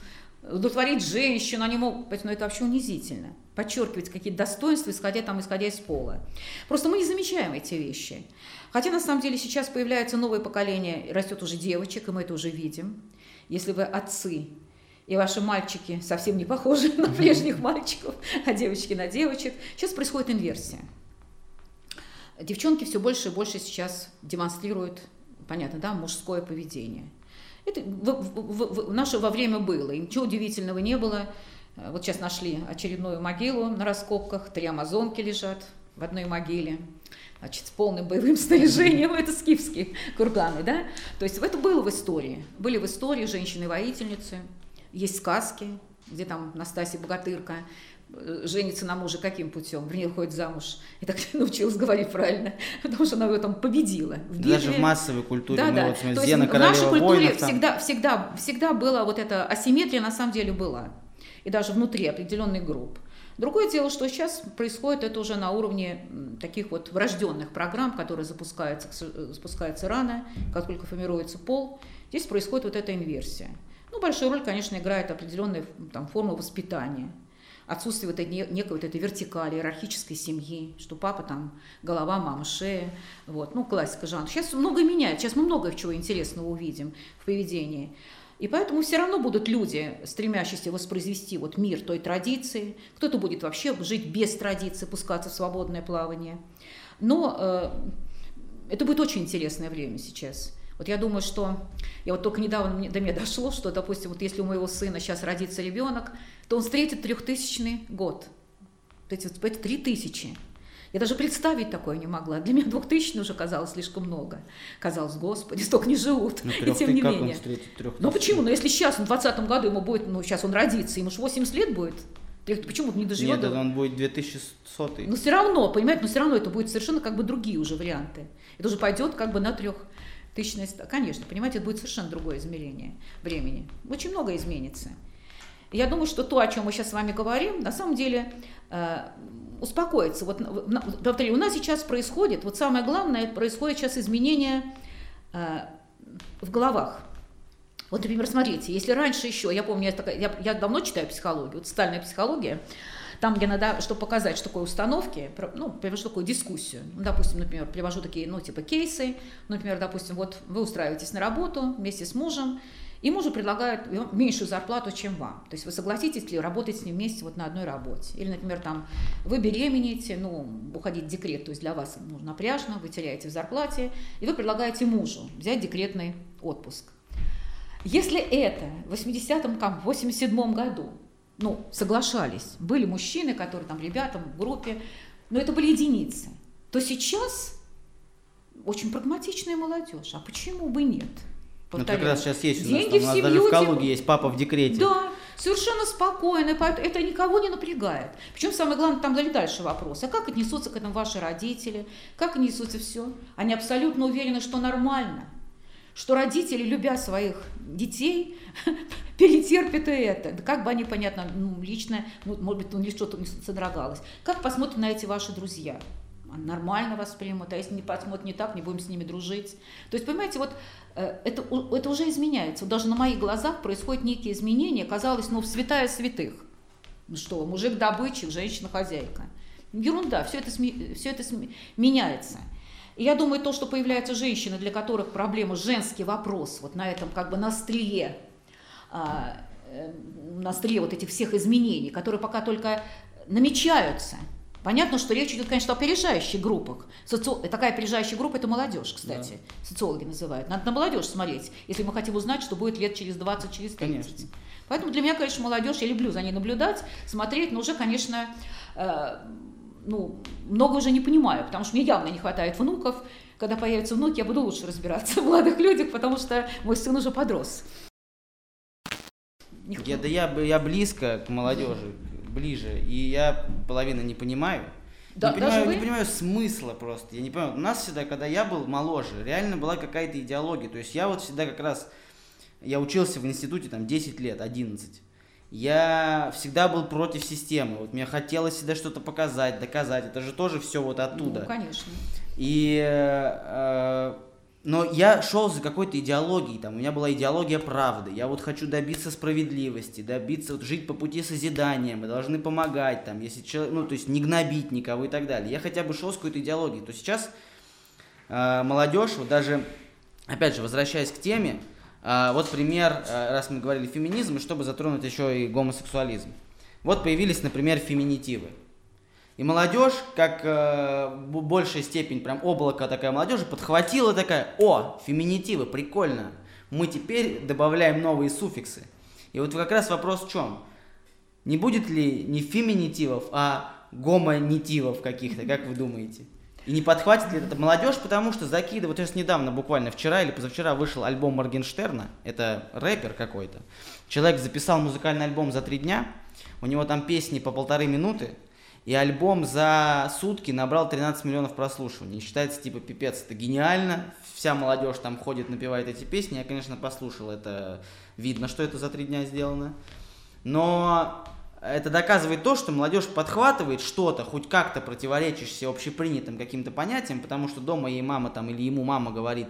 удовлетворить женщину, они могут, но это вообще унизительно. Подчеркивать какие-то достоинства, исходя там, исходя из пола. Просто мы не замечаем эти вещи. Хотя на самом деле сейчас появляется новое поколение, растет уже девочек, и мы это уже видим. Если вы отцы и ваши мальчики совсем не похожи на прежних мальчиков, а девочки на девочек. Сейчас происходит инверсия. Девчонки все больше и больше сейчас демонстрируют, понятно, да, мужское поведение. Это в, в, в, наше во время было, и ничего удивительного не было. Вот сейчас нашли очередную могилу на раскопках, три амазонки лежат в одной могиле значит, с полным боевым снаряжением, это скифские курганы, да? То есть это было в истории. Были в истории женщины-воительницы, есть сказки, где там Настасья Богатырка э, женится на муже каким путем? Вернее, выходит замуж. И так научилась говорить правильно, потому что она в этом победила. В битве. Даже в массовой культуре. Да, да. Вот, То есть в нашей культуре воинов, всегда, всегда, всегда была вот эта асимметрия, на самом деле была. И даже внутри определенных групп. Другое дело, что сейчас происходит это уже на уровне таких вот врожденных программ, которые запускаются, э, запускаются рано, как только формируется пол. Здесь происходит вот эта инверсия. Ну, большую роль, конечно, играет определенная там, форма воспитания. Отсутствие вот этой, некой вот этой вертикали, иерархической семьи, что папа там голова, мама шея. Вот. Ну, классика жанра. Сейчас многое меняет, сейчас мы много чего интересного увидим в поведении. И поэтому все равно будут люди, стремящиеся воспроизвести вот мир той традиции. Кто-то будет вообще жить без традиции, пускаться в свободное плавание. Но э, это будет очень интересное время сейчас. Вот я думаю, что я вот только недавно до меня дошло, что, допустим, вот если у моего сына сейчас родится ребенок, то он встретит трехтысячный год. Вот эти, вот эти три тысячи. Я даже представить такое не могла. Для меня 2000 уже казалось слишком много. Казалось, господи, столько не живут. Ну, и тем не как менее. он трех Ну почему? Ну если сейчас, в 20 году ему будет, ну сейчас он родится, ему же 80 лет будет, почему не доживет? Нет, до- он будет 2100 Но все равно, понимаете, но все равно это будет совершенно как бы другие уже варианты. Это уже пойдет как бы на трехтысячность. Конечно, понимаете, это будет совершенно другое измерение времени. Очень много изменится. Я думаю, что то, о чем мы сейчас с вами говорим, на самом деле э, успокоится. Вот, повторю, у нас сейчас происходит, вот самое главное, происходит сейчас изменение э, в головах. Вот, например, смотрите, если раньше еще, я помню, я, такая- я, я давно читаю психологию, вот социальная психология, там, где надо, чтобы показать, что такое установки, ну, привожу такую дискуссию. Ну, допустим, например, привожу такие, ну, типа кейсы, например, допустим, вот вы устраиваетесь на работу вместе с мужем, и мужу предлагают меньшую зарплату, чем вам. То есть вы согласитесь ли работать с ним вместе вот на одной работе. Или, например, там, вы беременеете, ну, уходить в декрет, то есть для вас ну, напряжно, вы теряете в зарплате, и вы предлагаете мужу взять декретный отпуск. Если это в 80-м, как в 87-м году, ну, соглашались, были мужчины, которые там, ребята в группе, но это были единицы, то сейчас очень прагматичная молодежь. А почему бы нет? Ну, как Повторяю. раз сейчас есть у нас, Деньги там, у в даже в Калуге типа- есть папа в декрете. Да, совершенно спокойно, это никого не напрягает. Причем самое главное, там дали дальше вопрос, а как отнесутся к этому ваши родители, как отнесутся все? Они абсолютно уверены, что нормально, что родители, любя своих детей, перетерпят и это. Да как бы они, понятно, ну, лично, ну, может быть, у них что-то содрогалось. Как посмотрят на эти ваши друзья? Нормально воспримут, а если не посмотрят не так, не будем с ними дружить. То есть, понимаете, вот э, это, это уже изменяется. Даже на моих глазах происходят некие изменения. Казалось, ну, в святая святых. Ну что, мужик добытчик, женщина хозяйка. Ерунда, все это, все это меняется. И я думаю, то, что появляются женщины, для которых проблема женский вопрос, вот на этом как бы на острие, а, э, на острие вот этих всех изменений, которые пока только намечаются. Понятно, что речь идет, конечно, о опережающих группах. Соци- Такая опережающая группа – это молодежь, кстати. Социологи называют. Надо на молодежь смотреть, если мы хотим узнать, что будет лет через 20, через 30. Конечно. Поэтому для меня, конечно, молодежь, я люблю за ней наблюдать, смотреть, но уже, конечно, э, ну, много уже не понимаю, потому что мне явно не хватает внуков. Когда появятся внуки, я буду лучше разбираться в молодых людях, потому что мой сын уже подрос. Не- Я, да я, я близко к молодежи, ближе, и я половину не понимаю. Да, не, понимаю вы? не понимаю смысла просто. Я не понимаю. У нас всегда, когда я был моложе, реально была какая-то идеология. То есть я вот всегда как раз, я учился в институте там 10 лет, 11. Я всегда был против системы. Вот мне хотелось всегда что-то показать, доказать. Это же тоже все вот оттуда. Ну, конечно. И, э, но я шел за какой-то идеологией, там, у меня была идеология правды, я вот хочу добиться справедливости, добиться, вот, жить по пути созидания, мы должны помогать, там, если человек, ну, то есть не гнобить никого и так далее. Я хотя бы шел с какой-то идеологией, то сейчас э, молодежь, вот даже, опять же, возвращаясь к теме, вот пример, э, раз мы говорили феминизм, и чтобы затронуть еще и гомосексуализм. Вот появились, например, феминитивы. И молодежь, как э, большая степень, прям облако такая молодежи, подхватила такая, о, феминитивы, прикольно. Мы теперь добавляем новые суффиксы. И вот как раз вопрос в чем? Не будет ли не феминитивов, а гомонитивов каких-то, как вы думаете? И не подхватит ли это молодежь, потому что закидывают, вот сейчас недавно, буквально вчера или позавчера вышел альбом Моргенштерна, это рэпер какой-то. Человек записал музыкальный альбом за три дня, у него там песни по полторы минуты, и альбом за сутки набрал 13 миллионов прослушиваний. И считается, типа, пипец, это гениально. Вся молодежь там ходит, напевает эти песни. Я, конечно, послушал, это видно, что это за три дня сделано. Но это доказывает то, что молодежь подхватывает что-то, хоть как-то противоречащее общепринятым каким-то понятиям, потому что дома ей мама там или ему мама говорит,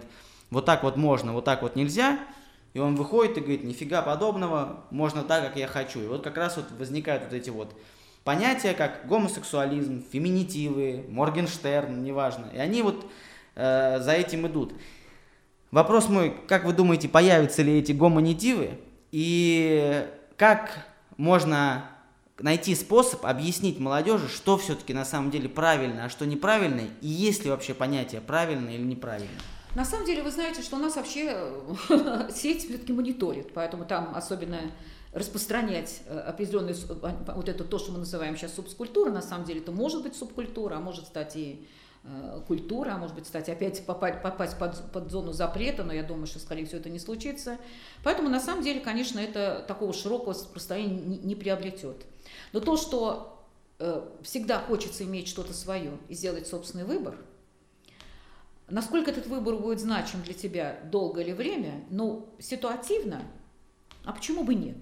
вот так вот можно, вот так вот нельзя, и он выходит и говорит, нифига подобного, можно так, как я хочу. И вот как раз вот возникают вот эти вот понятия, как гомосексуализм, феминитивы, Моргенштерн, неважно. И они вот э, за этим идут. Вопрос мой, как вы думаете, появятся ли эти гомонитивы? И как можно найти способ объяснить молодежи, что все-таки на самом деле правильно, а что неправильно, и есть ли вообще понятие правильно или неправильно? На самом деле, вы знаете, что у нас вообще э, сеть все-таки мониторит, поэтому там особенно распространять э, определенные, вот это то, что мы называем сейчас субкультура, на самом деле это может быть субкультура, а может стать и э, культура, а может быть, кстати, опять попасть, попасть под, под зону запрета, но я думаю, что, скорее всего, это не случится. Поэтому, на самом деле, конечно, это такого широкого распространения не, не приобретет. Но то, что э, всегда хочется иметь что-то свое и сделать собственный выбор, насколько этот выбор будет значим для тебя долго или время, ну, ситуативно, а почему бы нет?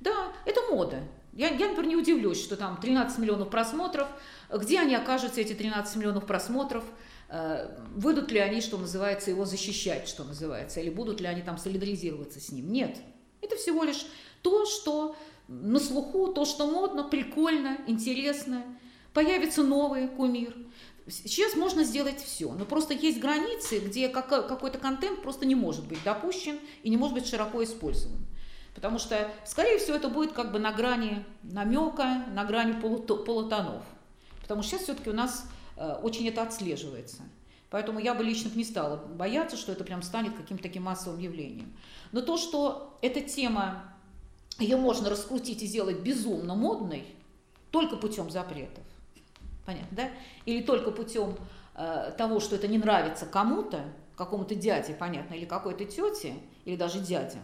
Да, это мода. Я, я, например, не удивлюсь, что там 13 миллионов просмотров. Где они окажутся, эти 13 миллионов просмотров? Э, выйдут ли они, что называется, его защищать, что называется? Или будут ли они там солидаризироваться с ним? Нет. Это всего лишь то, что на слуху, то, что модно, прикольно, интересно. Появится новый кумир. Сейчас можно сделать все, но просто есть границы, где какой-то контент просто не может быть допущен и не может быть широко использован. Потому что, скорее всего, это будет как бы на грани намека, на грани полутонов. Потому что сейчас все-таки у нас э, очень это отслеживается. Поэтому я бы лично не стала бояться, что это прям станет каким-то таким массовым явлением. Но то, что эта тема, ее можно раскрутить и сделать безумно модной, только путем запретов. Понятно, да? Или только путем э, того, что это не нравится кому-то, какому-то дяде, понятно, или какой-то тете, или даже дядям,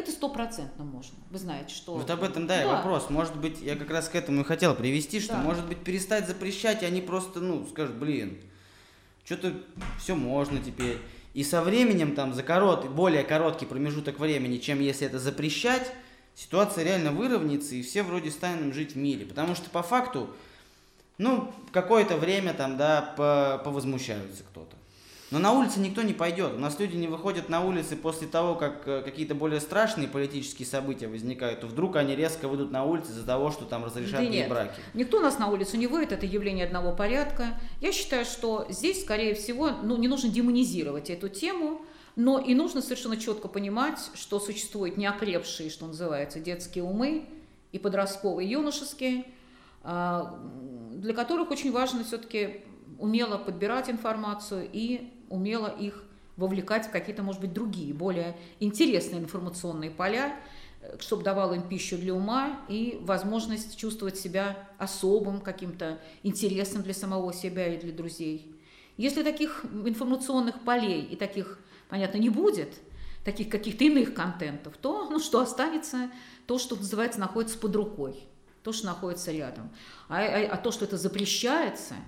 это стопроцентно можно. Вы знаете, что... Вот об этом, да, да. и вопрос. Может быть, я как раз к этому и хотел привести, что, да. может быть, перестать запрещать, и они просто, ну, скажут, блин, что-то все можно теперь. И со временем, там, за корот, более короткий промежуток времени, чем если это запрещать, ситуация реально выровняется, и все вроде станем жить в мире. Потому что по факту, ну, какое-то время там, да, повозмущаются кто-то. Но на улице никто не пойдет. У нас люди не выходят на улицы после того, как э, какие-то более страшные политические события возникают. То вдруг они резко выйдут на улицы из-за того, что там разрешат да браки. Никто нас на улицу не выйдет, это явление одного порядка. Я считаю, что здесь, скорее всего, ну, не нужно демонизировать эту тему, но и нужно совершенно четко понимать, что существуют неокрепшие, что называется, детские умы и подростковые, и юношеские, а, для которых очень важно все-таки умело подбирать информацию и умело их вовлекать в какие-то, может быть, другие, более интересные информационные поля, э, чтобы давал им пищу для ума и возможность чувствовать себя особым, каким-то интересным для самого себя и для друзей. Если таких информационных полей и таких, понятно, не будет, таких каких-то иных контентов, то ну, что останется? То, что называется, находится под рукой, то, что находится рядом. А, а, а то, что это запрещается –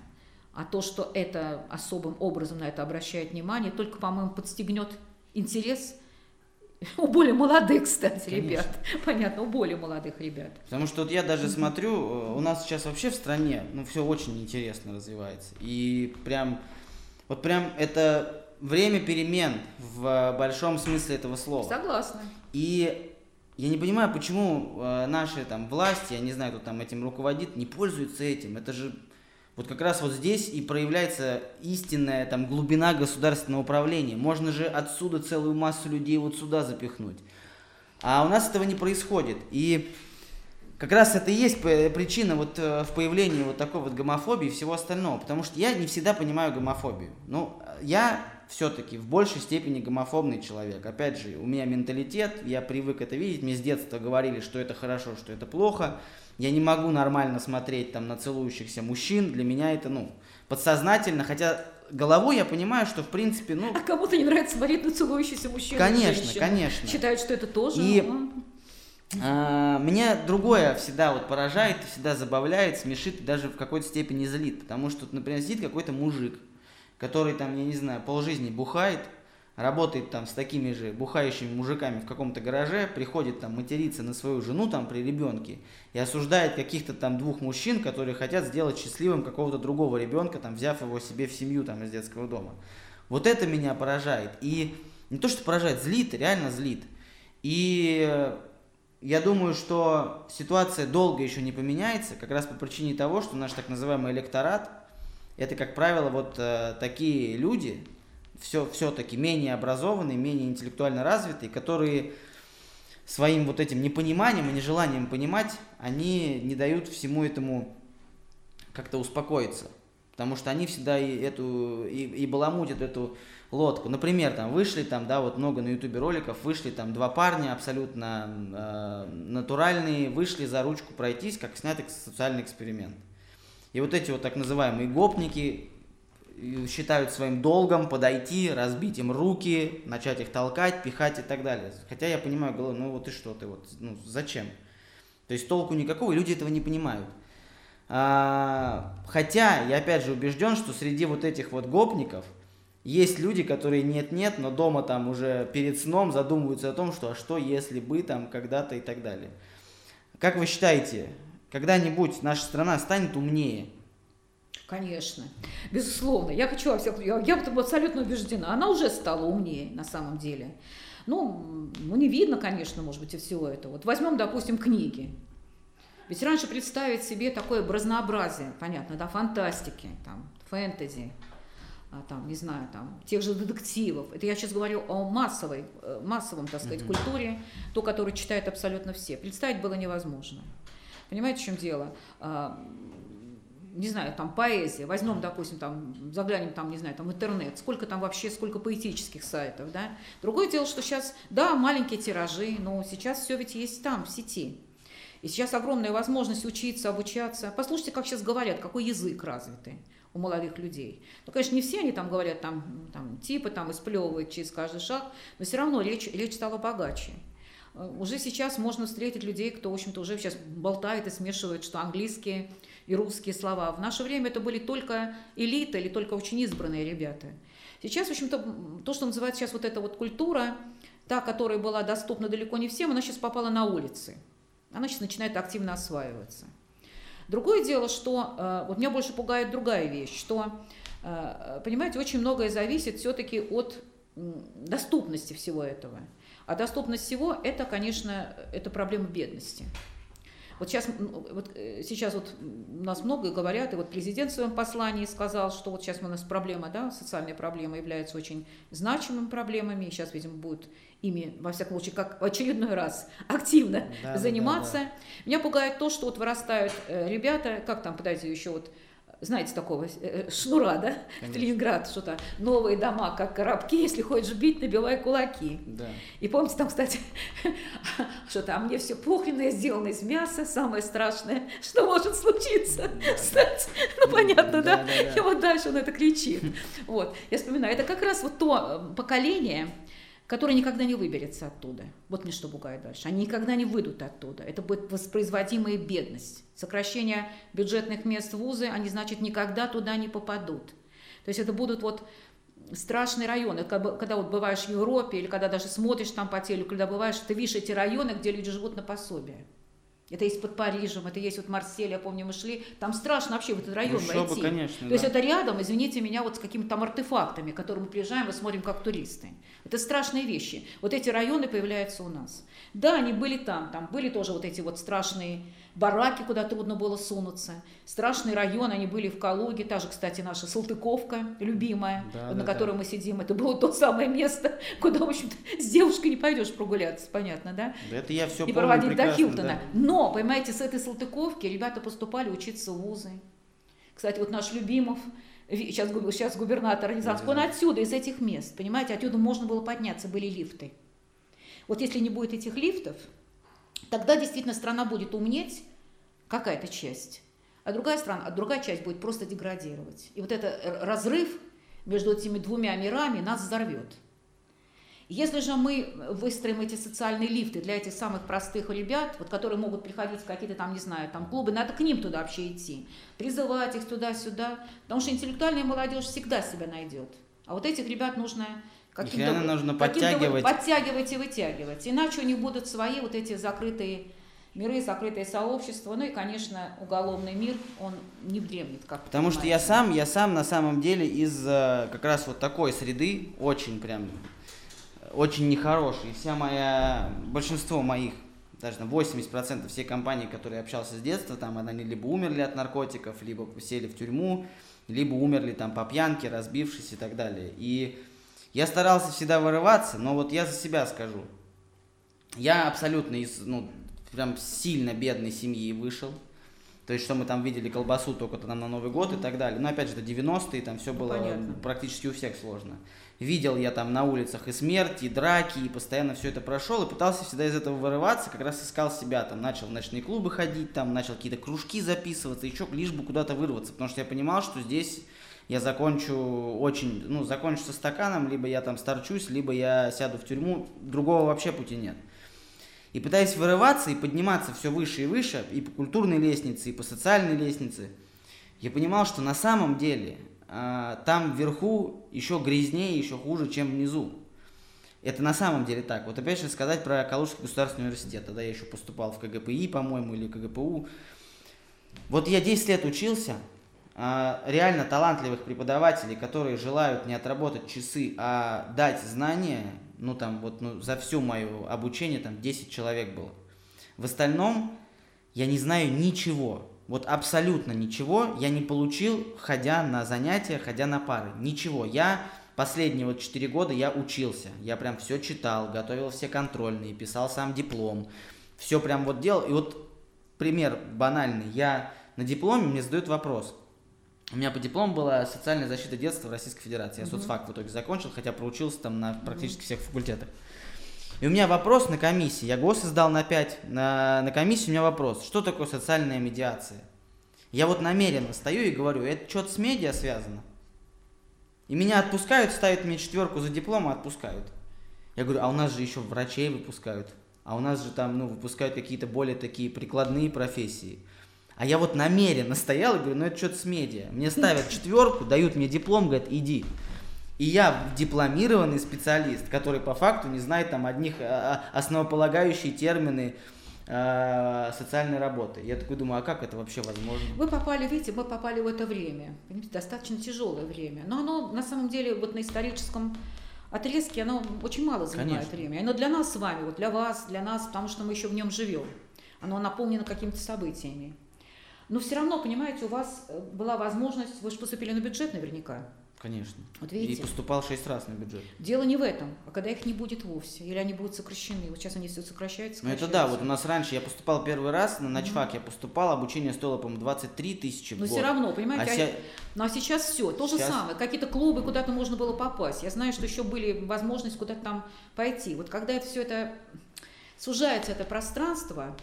а то, что это особым образом на это обращает внимание, только, по-моему, подстегнет интерес у более молодых, кстати, Конечно. ребят. Понятно, у более молодых ребят. Потому что вот я даже смотрю, э, у нас сейчас вообще в стране, ну, все очень интересно развивается. И прям, вот прям это время перемен в большом смысле этого слова. Согласна. И я не понимаю, почему э, наши там власти, я не знаю, кто там этим руководит, не пользуются этим. Это же вот как раз вот здесь и проявляется истинная там глубина государственного управления. Можно же отсюда целую массу людей вот сюда запихнуть. А у нас этого не происходит. И как раз это и есть причина вот э, в появлении вот такой вот гомофобии и всего остального. Потому что я не всегда понимаю гомофобию. Ну, я все-таки в большей степени гомофобный человек. Опять же, у меня менталитет, я привык это видеть. Мне с детства говорили, что это хорошо, что это плохо я не могу нормально смотреть там на целующихся мужчин, для меня это, ну, подсознательно, хотя головой я понимаю, что в принципе, ну... А кому-то не нравится смотреть на целующихся мужчин. Конечно, конечно. Считают, что это тоже... И ну, а, меня другое всегда вот поражает, всегда забавляет, смешит, даже в какой-то степени злит, потому что, например, сидит какой-то мужик, который там, я не знаю, полжизни бухает, работает там с такими же бухающими мужиками в каком-то гараже, приходит там материться на свою жену там при ребенке и осуждает каких-то там двух мужчин, которые хотят сделать счастливым какого-то другого ребенка, там взяв его себе в семью там из детского дома. Вот это меня поражает. И не то, что поражает, злит, реально злит. И я думаю, что ситуация долго еще не поменяется, как раз по причине того, что наш так называемый электорат, это, как правило, вот э, такие люди, все, все-таки менее образованные, менее интеллектуально развитые, которые своим вот этим непониманием и нежеланием понимать, они не дают всему этому как-то успокоиться. Потому что они всегда и эту, и, и баламутят эту лодку. Например, там вышли там, да, вот много на ютубе роликов, вышли там два парня абсолютно э, натуральные, вышли за ручку пройтись, как снятый социальный эксперимент. И вот эти вот так называемые гопники считают своим долгом подойти, разбить им руки, начать их толкать, пихать и так далее. Хотя я понимаю, ну вот и что ты, вот, ну зачем? То есть толку никакого, и люди этого не понимают. А, хотя я опять же убежден, что среди вот этих вот гопников есть люди, которые нет-нет, но дома там уже перед сном задумываются о том, что а что если бы там когда-то и так далее. Как вы считаете, когда-нибудь наша страна станет умнее? Конечно, безусловно. Я хочу, я, я абсолютно убеждена, она уже стала умнее на самом деле. Ну, ну, не видно, конечно, может быть, и всего этого. Вот возьмем, допустим, книги. Ведь раньше представить себе такое разнообразие, понятно, да, фантастики, там, фэнтези, а, там, не знаю, там, тех же детективов. Это я сейчас говорю о массовой, э, массовом, так сказать, mm-hmm. культуре, то, которую читают абсолютно все. Представить было невозможно. Понимаете, в чем дело? Не знаю, там поэзия, возьмем, допустим, там, заглянем там, не знаю, там интернет, сколько там вообще, сколько поэтических сайтов, да. Другое дело, что сейчас, да, маленькие тиражи, но сейчас все ведь есть там, в сети. И сейчас огромная возможность учиться, обучаться. Послушайте, как сейчас говорят, какой язык развитый у молодых людей. Ну, конечно, не все они там говорят, там, там типа там исплевывают через каждый шаг, но все равно речь, речь стала богаче. Э, уже сейчас можно встретить людей, кто, в общем-то, уже сейчас болтает и смешивает, что английские и русские слова. В наше время это были только элита или только очень избранные ребята. Сейчас, в общем-то, то, что называется сейчас вот эта вот культура, та, которая была доступна далеко не всем, она сейчас попала на улицы. Она сейчас начинает активно осваиваться. Другое дело, что э, вот меня больше пугает другая вещь, что, э, понимаете, очень многое зависит все-таки от доступности всего этого. А доступность всего – это, конечно, это проблема бедности. Вот сейчас, вот э, сейчас вот у нас много говорят, и вот президент в своем послании сказал, что вот сейчас у нас проблема, да, социальная проблема является очень значимыми проблемами, и сейчас, видимо, будет ими, во всяком случае, как в очередной раз активно да, заниматься. Да, да. Меня пугает то, что вот вырастают э, ребята, как там, подайте еще вот знаете, такого э, шнура, да, Конечно. в Ленинград, что-то, новые дома, как коробки, если хочешь бить, набивай кулаки. Да. И помните, там, кстати, что-то, а мне все похреное сделано из мяса, самое страшное, что может случиться. Да, Кстати, ну понятно, да? да? да, да. И вот дальше он это кричит. Вот, я вспоминаю, это как раз вот то э, поколение, который никогда не выберется оттуда. Вот мне что пугает дальше. Они никогда не выйдут оттуда. Это будет воспроизводимая бедность. Сокращение бюджетных мест в вузы, они, значит, никогда туда не попадут. То есть это будут вот страшные районы, когда вот бываешь в Европе или когда даже смотришь там по телеку, когда бываешь, ты видишь эти районы, где люди живут на пособие. Это есть под Парижем, это есть вот Марсель, я помню, мы шли, там страшно вообще в этот район ну, войти. конечно, То да. есть это рядом, извините меня, вот с какими-то там артефактами, к которым мы приезжаем и смотрим как туристы. Это страшные вещи. Вот эти районы появляются у нас. Да, они были там, там были тоже вот эти вот страшные бараки, куда трудно было сунуться. Страшный район, они были в Калуге, та же, кстати, наша Салтыковка, любимая, да, на да, которой да. мы сидим. Это было то самое место, куда, в общем-то, с девушкой не пойдешь прогуляться, понятно, да? Да это я все И проводить до Хилтона. Да. Но, понимаете, с этой Салтыковки ребята поступали учиться в вузы. Кстати, вот наш Любимов, сейчас, сейчас губернатор Рязанский, он отсюда, из этих мест, понимаете, отсюда можно было подняться, были лифты. Вот если не будет этих лифтов, Тогда действительно страна будет умнеть, какая-то часть, а другая страна, а другая часть будет просто деградировать. И вот этот разрыв между этими двумя мирами нас взорвет. Если же мы выстроим эти социальные лифты для этих самых простых ребят, вот, которые могут приходить в какие-то там, не знаю, там клубы, надо к ним туда вообще идти, призывать их туда-сюда, потому что интеллектуальная молодежь всегда себя найдет. А вот этих ребят нужно Каким-то, нужно подтягивать. подтягивать и вытягивать. Иначе у них будут свои вот эти закрытые миры, закрытые сообщества. Ну и, конечно, уголовный мир, он не дремлет. Как Потому что я сам, я сам на самом деле из э, как раз вот такой среды, очень прям, очень нехороший. Вся моя, большинство моих, даже на 80% всей компании, которые я общался с детства, там они либо умерли от наркотиков, либо сели в тюрьму, либо умерли там по пьянке, разбившись и так далее. И я старался всегда вырываться, но вот я за себя скажу. Я абсолютно из, ну, прям сильно бедной семьи вышел. То есть, что мы там видели колбасу только там на Новый год и так далее. Но опять же, это 90-е, там все Ну, было понятно. практически у всех сложно. Видел я там на улицах и смерти, и драки, и постоянно все это прошел, и пытался всегда из этого вырываться, как раз искал себя, там, начал в ночные клубы ходить, там, начал какие-то кружки записываться, еще лишь бы куда-то вырваться, потому что я понимал, что здесь я закончу очень, ну, закончу со стаканом, либо я там старчусь, либо я сяду в тюрьму, другого вообще пути нет. И пытаясь вырываться и подниматься все выше и выше, и по культурной лестнице, и по социальной лестнице, я понимал, что на самом деле а, там вверху еще грязнее, еще хуже, чем внизу. Это на самом деле так. Вот опять же сказать про Калужский государственный университет. Тогда я еще поступал в КГПИ, по-моему, или КГПУ. Вот я 10 лет учился, реально талантливых преподавателей, которые желают не отработать часы, а дать знания, ну там вот ну, за все мое обучение там 10 человек было. В остальном я не знаю ничего. Вот абсолютно ничего я не получил, ходя на занятия, ходя на пары. Ничего. Я последние вот 4 года я учился. Я прям все читал, готовил все контрольные, писал сам диплом. Все прям вот делал. И вот пример банальный. Я на дипломе мне задают вопрос. У меня по диплому была социальная защита детства в Российской Федерации. Я соцфак в итоге закончил, хотя проучился там на практически всех факультетах. И у меня вопрос на комиссии. Я ГОС сдал на 5. На, на комиссии у меня вопрос. Что такое социальная медиация? Я вот намеренно стою и говорю, это что-то с медиа связано. И меня отпускают, ставят мне четверку за диплом и отпускают. Я говорю, а у нас же еще врачей выпускают. А у нас же там, ну, выпускают какие-то более такие прикладные профессии. А я вот намеренно стоял и говорю, ну это что-то с медиа. Мне ставят четверку, дают мне диплом, говорят, иди. И я дипломированный специалист, который по факту не знает там одних а, а, основополагающие термины а, социальной работы. Я такой думаю, а как это вообще возможно? Вы попали, видите, мы попали в это время, понимаете, достаточно тяжелое время. Но оно на самом деле вот на историческом отрезке оно очень мало занимает Конечно. время. Оно для нас с вами, вот для вас, для нас, потому что мы еще в нем живем. Оно наполнено какими-то событиями. Но все равно, понимаете, у вас э, была возможность, вы же поступили на бюджет наверняка. Конечно. Вот И видите, поступал шесть раз на бюджет. дело не в этом, а когда их не будет вовсе, или они будут сокращены. Вот сейчас они все сокращаются, Ну это сокращаются. да, вот у нас раньше я поступал первый раз, на начфак я поступал, обучение стоило, по-моему, 23 тысячи в Но год. все равно, понимаете, А а- ся- Ну а сейчас все, то же Сейчас- самое. Какие-то клубы, куда-то можно было попасть. Я знаю, что еще были возможности куда-то там пойти. Вот когда это все это сужается, это пространство,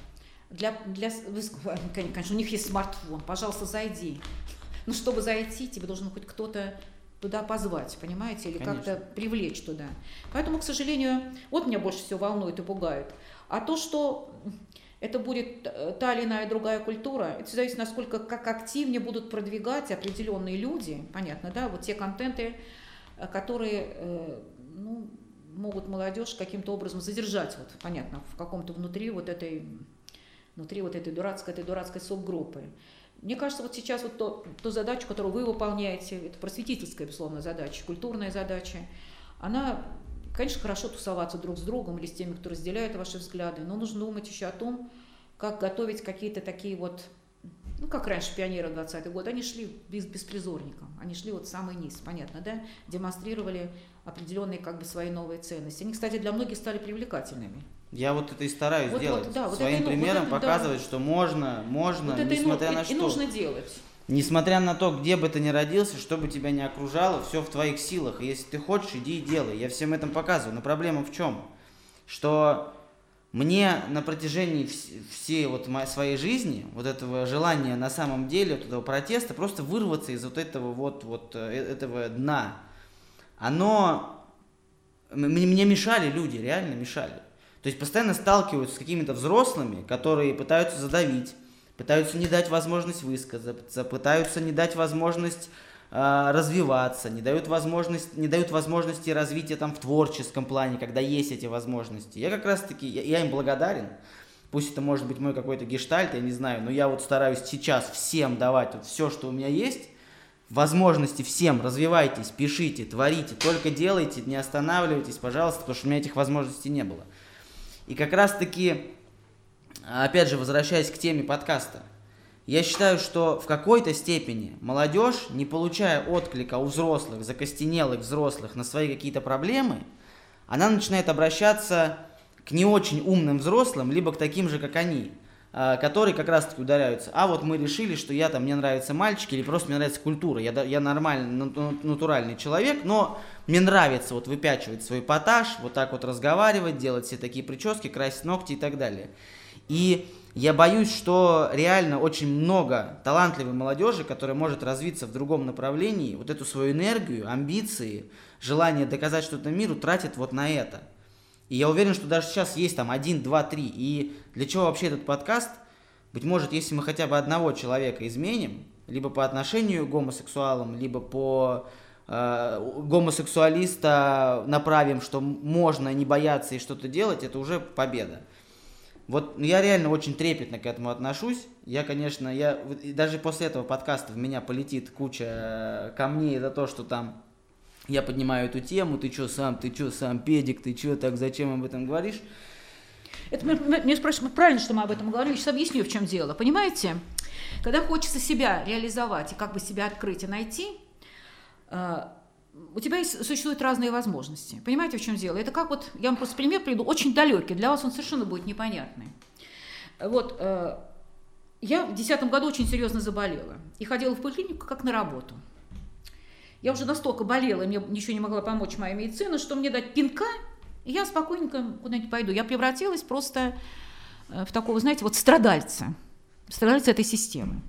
для, для, вы конечно, у них есть смартфон, пожалуйста, зайди. Ну, чтобы зайти, тебе должен хоть кто-то туда позвать, понимаете, или как-то привлечь туда. Поэтому, к сожалению, вот меня больше всего волнует и пугает. А то, что это будет э, та или иная другая культура, это зависит, насколько как активнее будут продвигать определенные люди, понятно, да, вот те контенты, э, которые э, ну, могут молодежь каким-то образом задержать, вот, понятно, в каком-то внутри вот этой, внутри вот этой дурацкой, этой дурацкой субгруппы. Мне кажется, вот сейчас вот то, ту задачу, которую вы выполняете, это просветительская, безусловно, задача, культурная задача, она, конечно, хорошо тусоваться друг с другом или с теми, кто разделяет ваши взгляды, но нужно думать еще о том, как готовить какие-то такие вот, ну, как раньше пионеры 20-й год, они шли без, беспризорником, они шли вот самый низ, понятно, да, демонстрировали определенные как бы свои новые ценности. Они, кстати, для многих стали привлекательными. Я вот это и стараюсь Вот- делать. вот, да, вот Своим это и ну- вот примером это да. показывать, что можно, можно, вот это и, ну- несмотря и- на и что. нужно делать. Несмотря на то, где бы ты ни родился, что бы тебя ни окружало, все в твоих силах. И если ты хочешь, иди и делай. Я всем этом показываю. Но проблема в чем? Что мне на протяжении вс- всей вот моей, своей жизни, вот этого желания на самом деле, вот этого протеста, просто вырваться из вот этого вот, вот э, этого дна, оно... мне мешали люди, реально мешали. То есть постоянно сталкиваются с какими-то взрослыми, которые пытаются задавить, пытаются не дать возможность высказаться, пытаются не дать возможность а, развиваться, не дают возможность, не дают возможности развития там в творческом плане, когда есть эти возможности. Я как раз таки, я, я им благодарен. Пусть это может быть мой какой-то гештальт, я не знаю, но я вот стараюсь сейчас всем давать вот все, что у меня есть, возможности всем, развивайтесь, пишите, творите, только делайте, не останавливайтесь, пожалуйста, потому что у меня этих возможностей не было. И как раз таки, опять же, возвращаясь к теме подкаста, я считаю, что в какой-то степени молодежь, не получая отклика у взрослых, закостенелых взрослых на свои какие-то проблемы, она начинает обращаться к не очень умным взрослым, либо к таким же, как они. А, которые как раз-таки ударяются. А вот мы решили, что я там, мне нравятся мальчики или просто мне нравится культура. Я, я нормальный, натуральный человек, но мне нравится вот выпячивать свой эпатаж, вот так вот разговаривать, делать все такие прически, красить ногти и так далее. И я боюсь, что реально очень много талантливой молодежи, которая может развиться в другом направлении, вот эту свою энергию, амбиции, желание доказать что-то миру тратит вот на это. И я уверен, что даже сейчас есть там один, два, три. И для чего вообще этот подкаст? Быть может, если мы хотя бы одного человека изменим, либо по отношению к гомосексуалам, либо по э, гомосексуалиста направим, что можно не бояться и что-то делать, это уже победа. Вот я реально очень трепетно к этому отношусь. Я, конечно, я даже после этого подкаста в меня полетит куча э, камней за то, что там я поднимаю эту тему, ты что сам, ты что сам, педик, ты что так, зачем об этом говоришь? Это мне спрашивают, правильно, что мы об этом говорим, я сейчас объясню, в чем дело. Понимаете, когда хочется себя реализовать и как бы себя открыть и найти, э, у тебя есть, существуют разные возможности. Понимаете, в чем дело? Это как вот, я вам просто пример приведу, очень далекий, для вас он совершенно будет непонятный. Вот, э, я в 2010 году очень серьезно заболела и ходила в поликлинику как на работу. Я уже настолько болела, и мне ничего не могла помочь моя медицина, что мне дать пинка, и я спокойненько куда-нибудь пойду. Я превратилась просто э, в такого, знаете, вот страдальца, страдальца этой системы.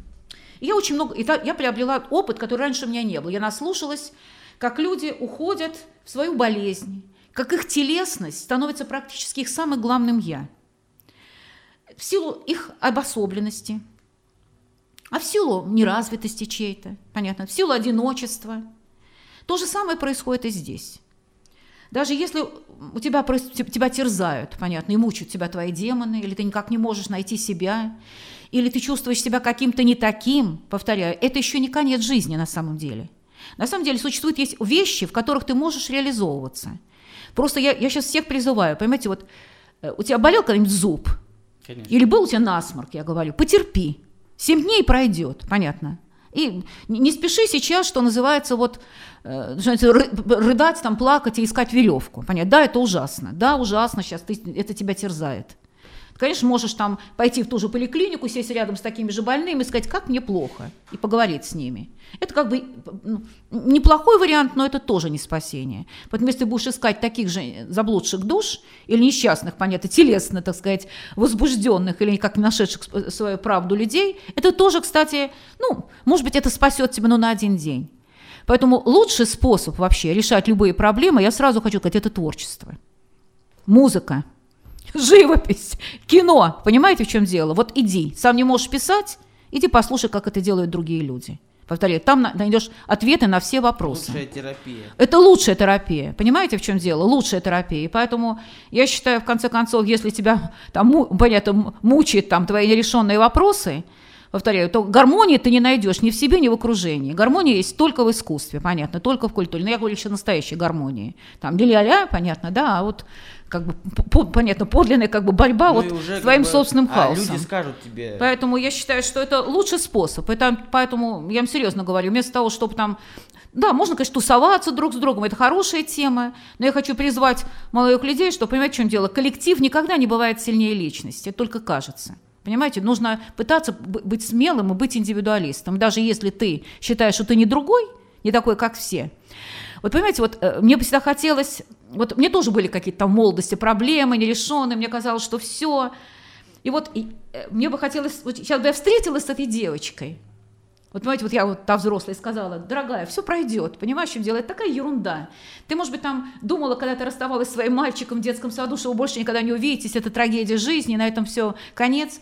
И я очень много, и я приобрела опыт, который раньше у меня не был. Я наслушалась как люди уходят в свою болезнь, как их телесность становится практически их самым главным «я». В силу их обособленности, а в силу неразвитости чьей-то, понятно, в силу одиночества. То же самое происходит и здесь. Даже если у тебя, тебя терзают, понятно, и мучают тебя твои демоны, или ты никак не можешь найти себя, или ты чувствуешь себя каким-то не таким, повторяю, это еще не конец жизни на самом деле – на самом деле существуют есть вещи, в которых ты можешь реализовываться. Просто я, я сейчас всех призываю, понимаете, вот э, у тебя болел когда-нибудь зуб? Конечно. Или был у тебя насморк, я говорю, потерпи. Семь дней пройдет, понятно. И не спеши сейчас, что называется, вот э, рыдать, там, плакать и искать веревку. Понятно? Да, это ужасно. Да, ужасно сейчас, ты, это тебя терзает. Конечно, можешь там пойти в ту же поликлинику, сесть рядом с такими же больными и сказать, как мне плохо, и поговорить с ними. Это как бы ну, неплохой вариант, но это тоже не спасение. Поэтому если ты будешь искать таких же заблудших душ или несчастных, понятно, телесно, так сказать, возбужденных или как нашедших свою правду людей, это тоже, кстати, ну, может быть, это спасет тебя, но на один день. Поэтому лучший способ вообще решать любые проблемы, я сразу хочу сказать, это творчество. Музыка, живопись, кино. Понимаете, в чем дело? Вот иди, сам не можешь писать, иди послушай, как это делают другие люди. Повторяю, там найдешь ответы на все вопросы. Лучшая терапия. Это лучшая терапия. Понимаете, в чем дело? Лучшая терапия. И поэтому я считаю, в конце концов, если тебя там, понятно, мучают там твои нерешенные вопросы, повторяю, то гармонии ты не найдешь ни в себе, ни в окружении. Гармония есть только в искусстве, понятно, только в культуре. Но я говорю еще настоящей гармонии. Там ля-ля, понятно, да, а вот как бы, по, понятно, подлинная как бы борьба ну, вот с твоим бы, собственным а хаосом. люди скажут тебе. Поэтому я считаю, что это лучший способ. Это, поэтому я вам серьезно говорю, вместо того, чтобы там да, можно, конечно, тусоваться друг с другом, это хорошая тема, но я хочу призвать молодых людей, что, понимаете, в чем дело, коллектив никогда не бывает сильнее личности, это только кажется. Понимаете, нужно пытаться быть смелым и быть индивидуалистом, даже если ты считаешь, что ты не другой, не такой, как все. Вот понимаете, вот э, мне бы всегда хотелось вот мне тоже были какие-то там молодости проблемы нерешенные, мне казалось, что все. И вот и, э, мне бы хотелось, вот сейчас бы я встретилась с этой девочкой, вот понимаете, вот я вот та взрослая сказала, дорогая, все пройдет, понимаешь, в чем дело? Такая ерунда. Ты, может быть, там думала, когда ты расставалась с своим мальчиком в детском саду, что вы больше никогда не увидитесь, это трагедия жизни, на этом все конец.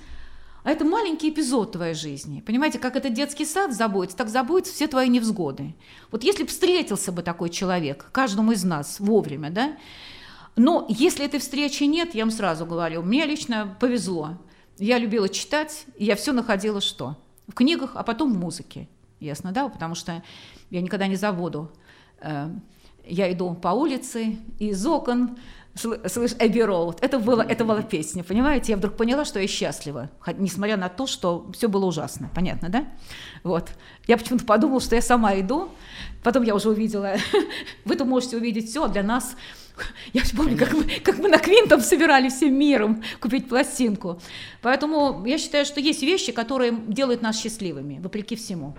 А это маленький эпизод твоей жизни. Понимаете, как этот детский сад заботится, так заботится все твои невзгоды. Вот если бы встретился бы такой человек, каждому из нас вовремя, да, но если этой встречи нет, я вам сразу говорю, мне лично повезло. Я любила читать, и я все находила что? В книгах, а потом в музыке. Ясно, да? Потому что я никогда не забуду. Э, я иду по улице, из окон слышь, Эбби Роуд. Это, было, это была песня, понимаете? Я вдруг поняла, что я счастлива, несмотря на то, что все было ужасно. Понятно, да? Вот. Я почему-то подумала, что я сама иду. Потом я уже увидела, вы тут можете увидеть все, для нас Я помню, как мы, как мы на Квинтом собирали всем миром купить пластинку. Поэтому я считаю, что есть вещи, которые делают нас счастливыми, вопреки всему.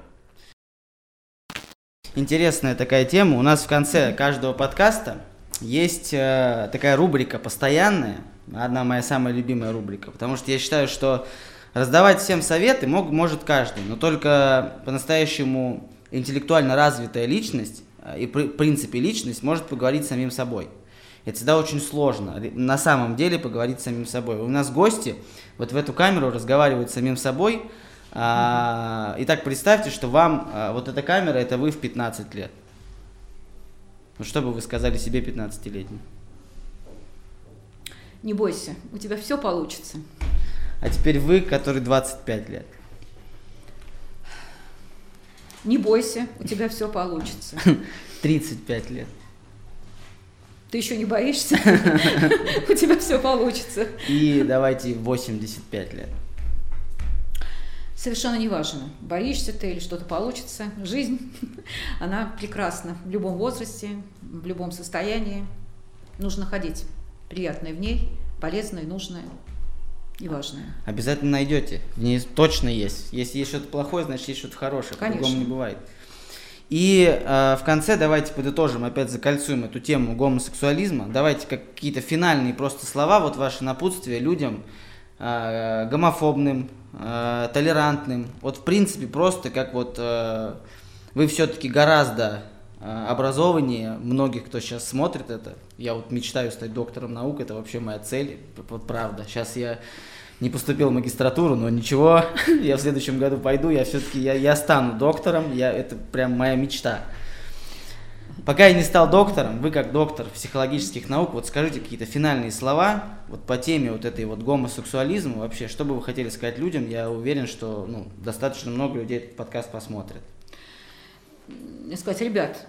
Интересная такая тема. У нас в конце каждого подкаста есть э, такая рубрика постоянная, одна моя самая любимая рубрика, потому что я считаю, что раздавать всем советы мог, может каждый, но только по-настоящему интеллектуально развитая личность э, и в принципе личность может поговорить с самим собой. Это всегда очень сложно, на самом деле поговорить с самим собой. У нас гости вот в эту камеру разговаривают с самим собой. А, итак, представьте, что вам а, вот эта камера, это вы в 15 лет. Ну что бы вы сказали себе 15-летним? Не бойся, у тебя все получится. А теперь вы, который 25 лет. Не бойся, у тебя все получится. 35 лет. Ты еще не боишься? У тебя все получится. И давайте 85 лет. Совершенно не важно, боишься ты или что-то получится. Жизнь, она прекрасна в любом возрасте, в любом состоянии. Нужно ходить приятное в ней, полезное, нужное и важное. Обязательно найдете. В ней точно есть. Если есть что-то плохое, значит есть что-то хорошее. Конечно. По-другому не бывает. И э, в конце давайте подытожим, опять закольцуем эту тему гомосексуализма. Давайте какие-то финальные просто слова, вот ваше напутствие людям, э, гомофобным, э, толерантным. Вот в принципе просто как вот э, вы все-таки гораздо э, образованнее многих, кто сейчас смотрит это. Я вот мечтаю стать доктором наук, это вообще моя цель, правда. Сейчас я не поступил в магистратуру, но ничего, я в следующем году пойду, я все-таки, я, я стану доктором, я, это прям моя мечта. Пока я не стал доктором, вы как доктор психологических наук, вот скажите какие-то финальные слова вот по теме вот этой вот гомосексуализма вообще, что бы вы хотели сказать людям, я уверен, что ну, достаточно много людей этот подкаст посмотрят. Сказать, ребят,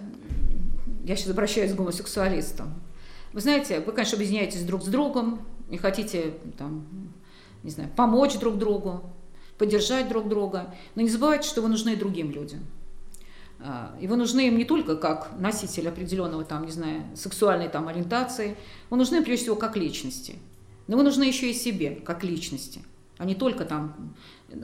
я сейчас обращаюсь к гомосексуалистам. Вы знаете, вы, конечно, объединяетесь друг с другом и хотите там, не знаю, помочь друг другу, поддержать друг друга. Но не забывайте, что вы нужны другим людям. А, и вы нужны им не только как носитель определенного, там, не знаю, сексуальной там, ориентации, вы нужны прежде всего как личности. Но вы нужны еще и себе, как личности, а не только там,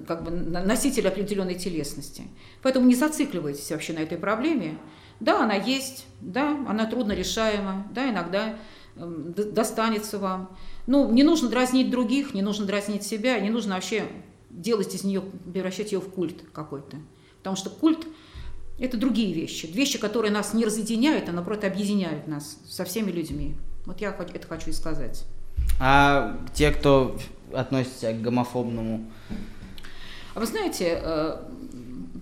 как бы носитель определенной телесности. Поэтому не зацикливайтесь вообще на этой проблеме. Да, она есть, да, она трудно решаема, да, иногда эм, достанется вам. Ну, не нужно дразнить других, не нужно дразнить себя, не нужно вообще делать из нее, превращать ее в культ какой-то. Потому что культ – это другие вещи. Вещи, которые нас не разъединяют, а наоборот объединяют нас со всеми людьми. Вот я это хочу и сказать. А те, кто относится к гомофобному? А вы знаете, э,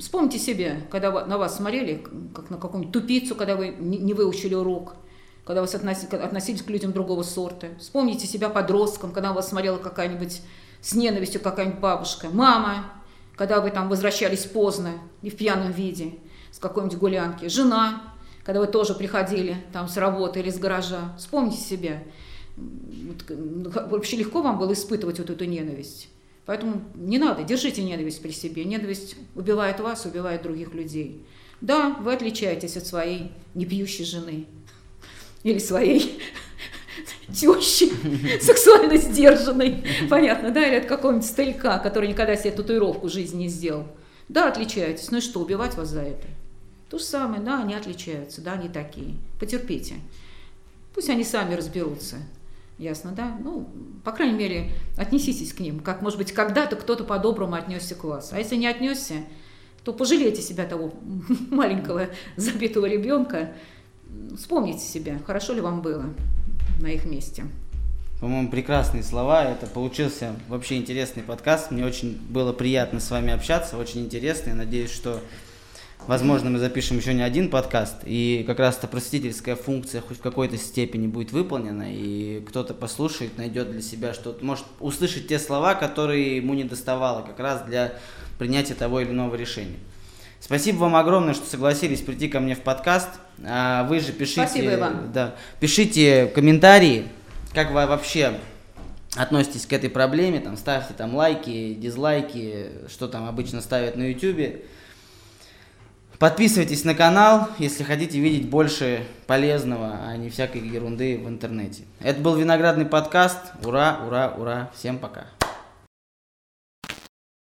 вспомните себе, когда на вас смотрели, как на какую-нибудь тупицу, когда вы не выучили урок – когда вы относились к людям другого сорта. Вспомните себя подростком, когда вас смотрела какая-нибудь с ненавистью какая-нибудь бабушка. Мама, когда вы там возвращались поздно и в пьяном виде с какой-нибудь гулянки. Жена, когда вы тоже приходили там с работы или с гаража. Вспомните себя. Вообще легко вам было испытывать вот эту ненависть. Поэтому не надо, держите ненависть при себе. Ненависть убивает вас, убивает других людей. Да, вы отличаетесь от своей непьющей жены или своей тещи, сексуально сдержанной, понятно, да, или от какого-нибудь старика, который никогда себе татуировку в жизни не сделал. Да, отличаетесь, ну и что, убивать вас за это? То же самое, да, они отличаются, да, они такие. Потерпите. Пусть они сами разберутся. Ясно, да? Ну, по крайней мере, отнеситесь к ним, как, может быть, когда-то кто-то по-доброму отнесся к вас. А если не отнесся, то пожалейте себя того маленького забитого ребенка, вспомните себя, хорошо ли вам было на их месте. По-моему, прекрасные слова. Это получился вообще интересный подкаст. Мне очень было приятно с вами общаться, очень интересно. Я надеюсь, что, возможно, мы запишем еще не один подкаст, и как раз эта просветительская функция хоть в какой-то степени будет выполнена, и кто-то послушает, найдет для себя что-то, может услышать те слова, которые ему не доставало как раз для принятия того или иного решения. Спасибо вам огромное, что согласились прийти ко мне в подкаст. А, вы же пишите, Спасибо, Иван. Да, пишите комментарии, как вы вообще относитесь к этой проблеме, там ставьте там лайки, дизлайки, что там обычно ставят на YouTube. Подписывайтесь на канал, если хотите видеть больше полезного, а не всякой ерунды в интернете. Это был Виноградный подкаст. Ура, ура, ура. Всем пока.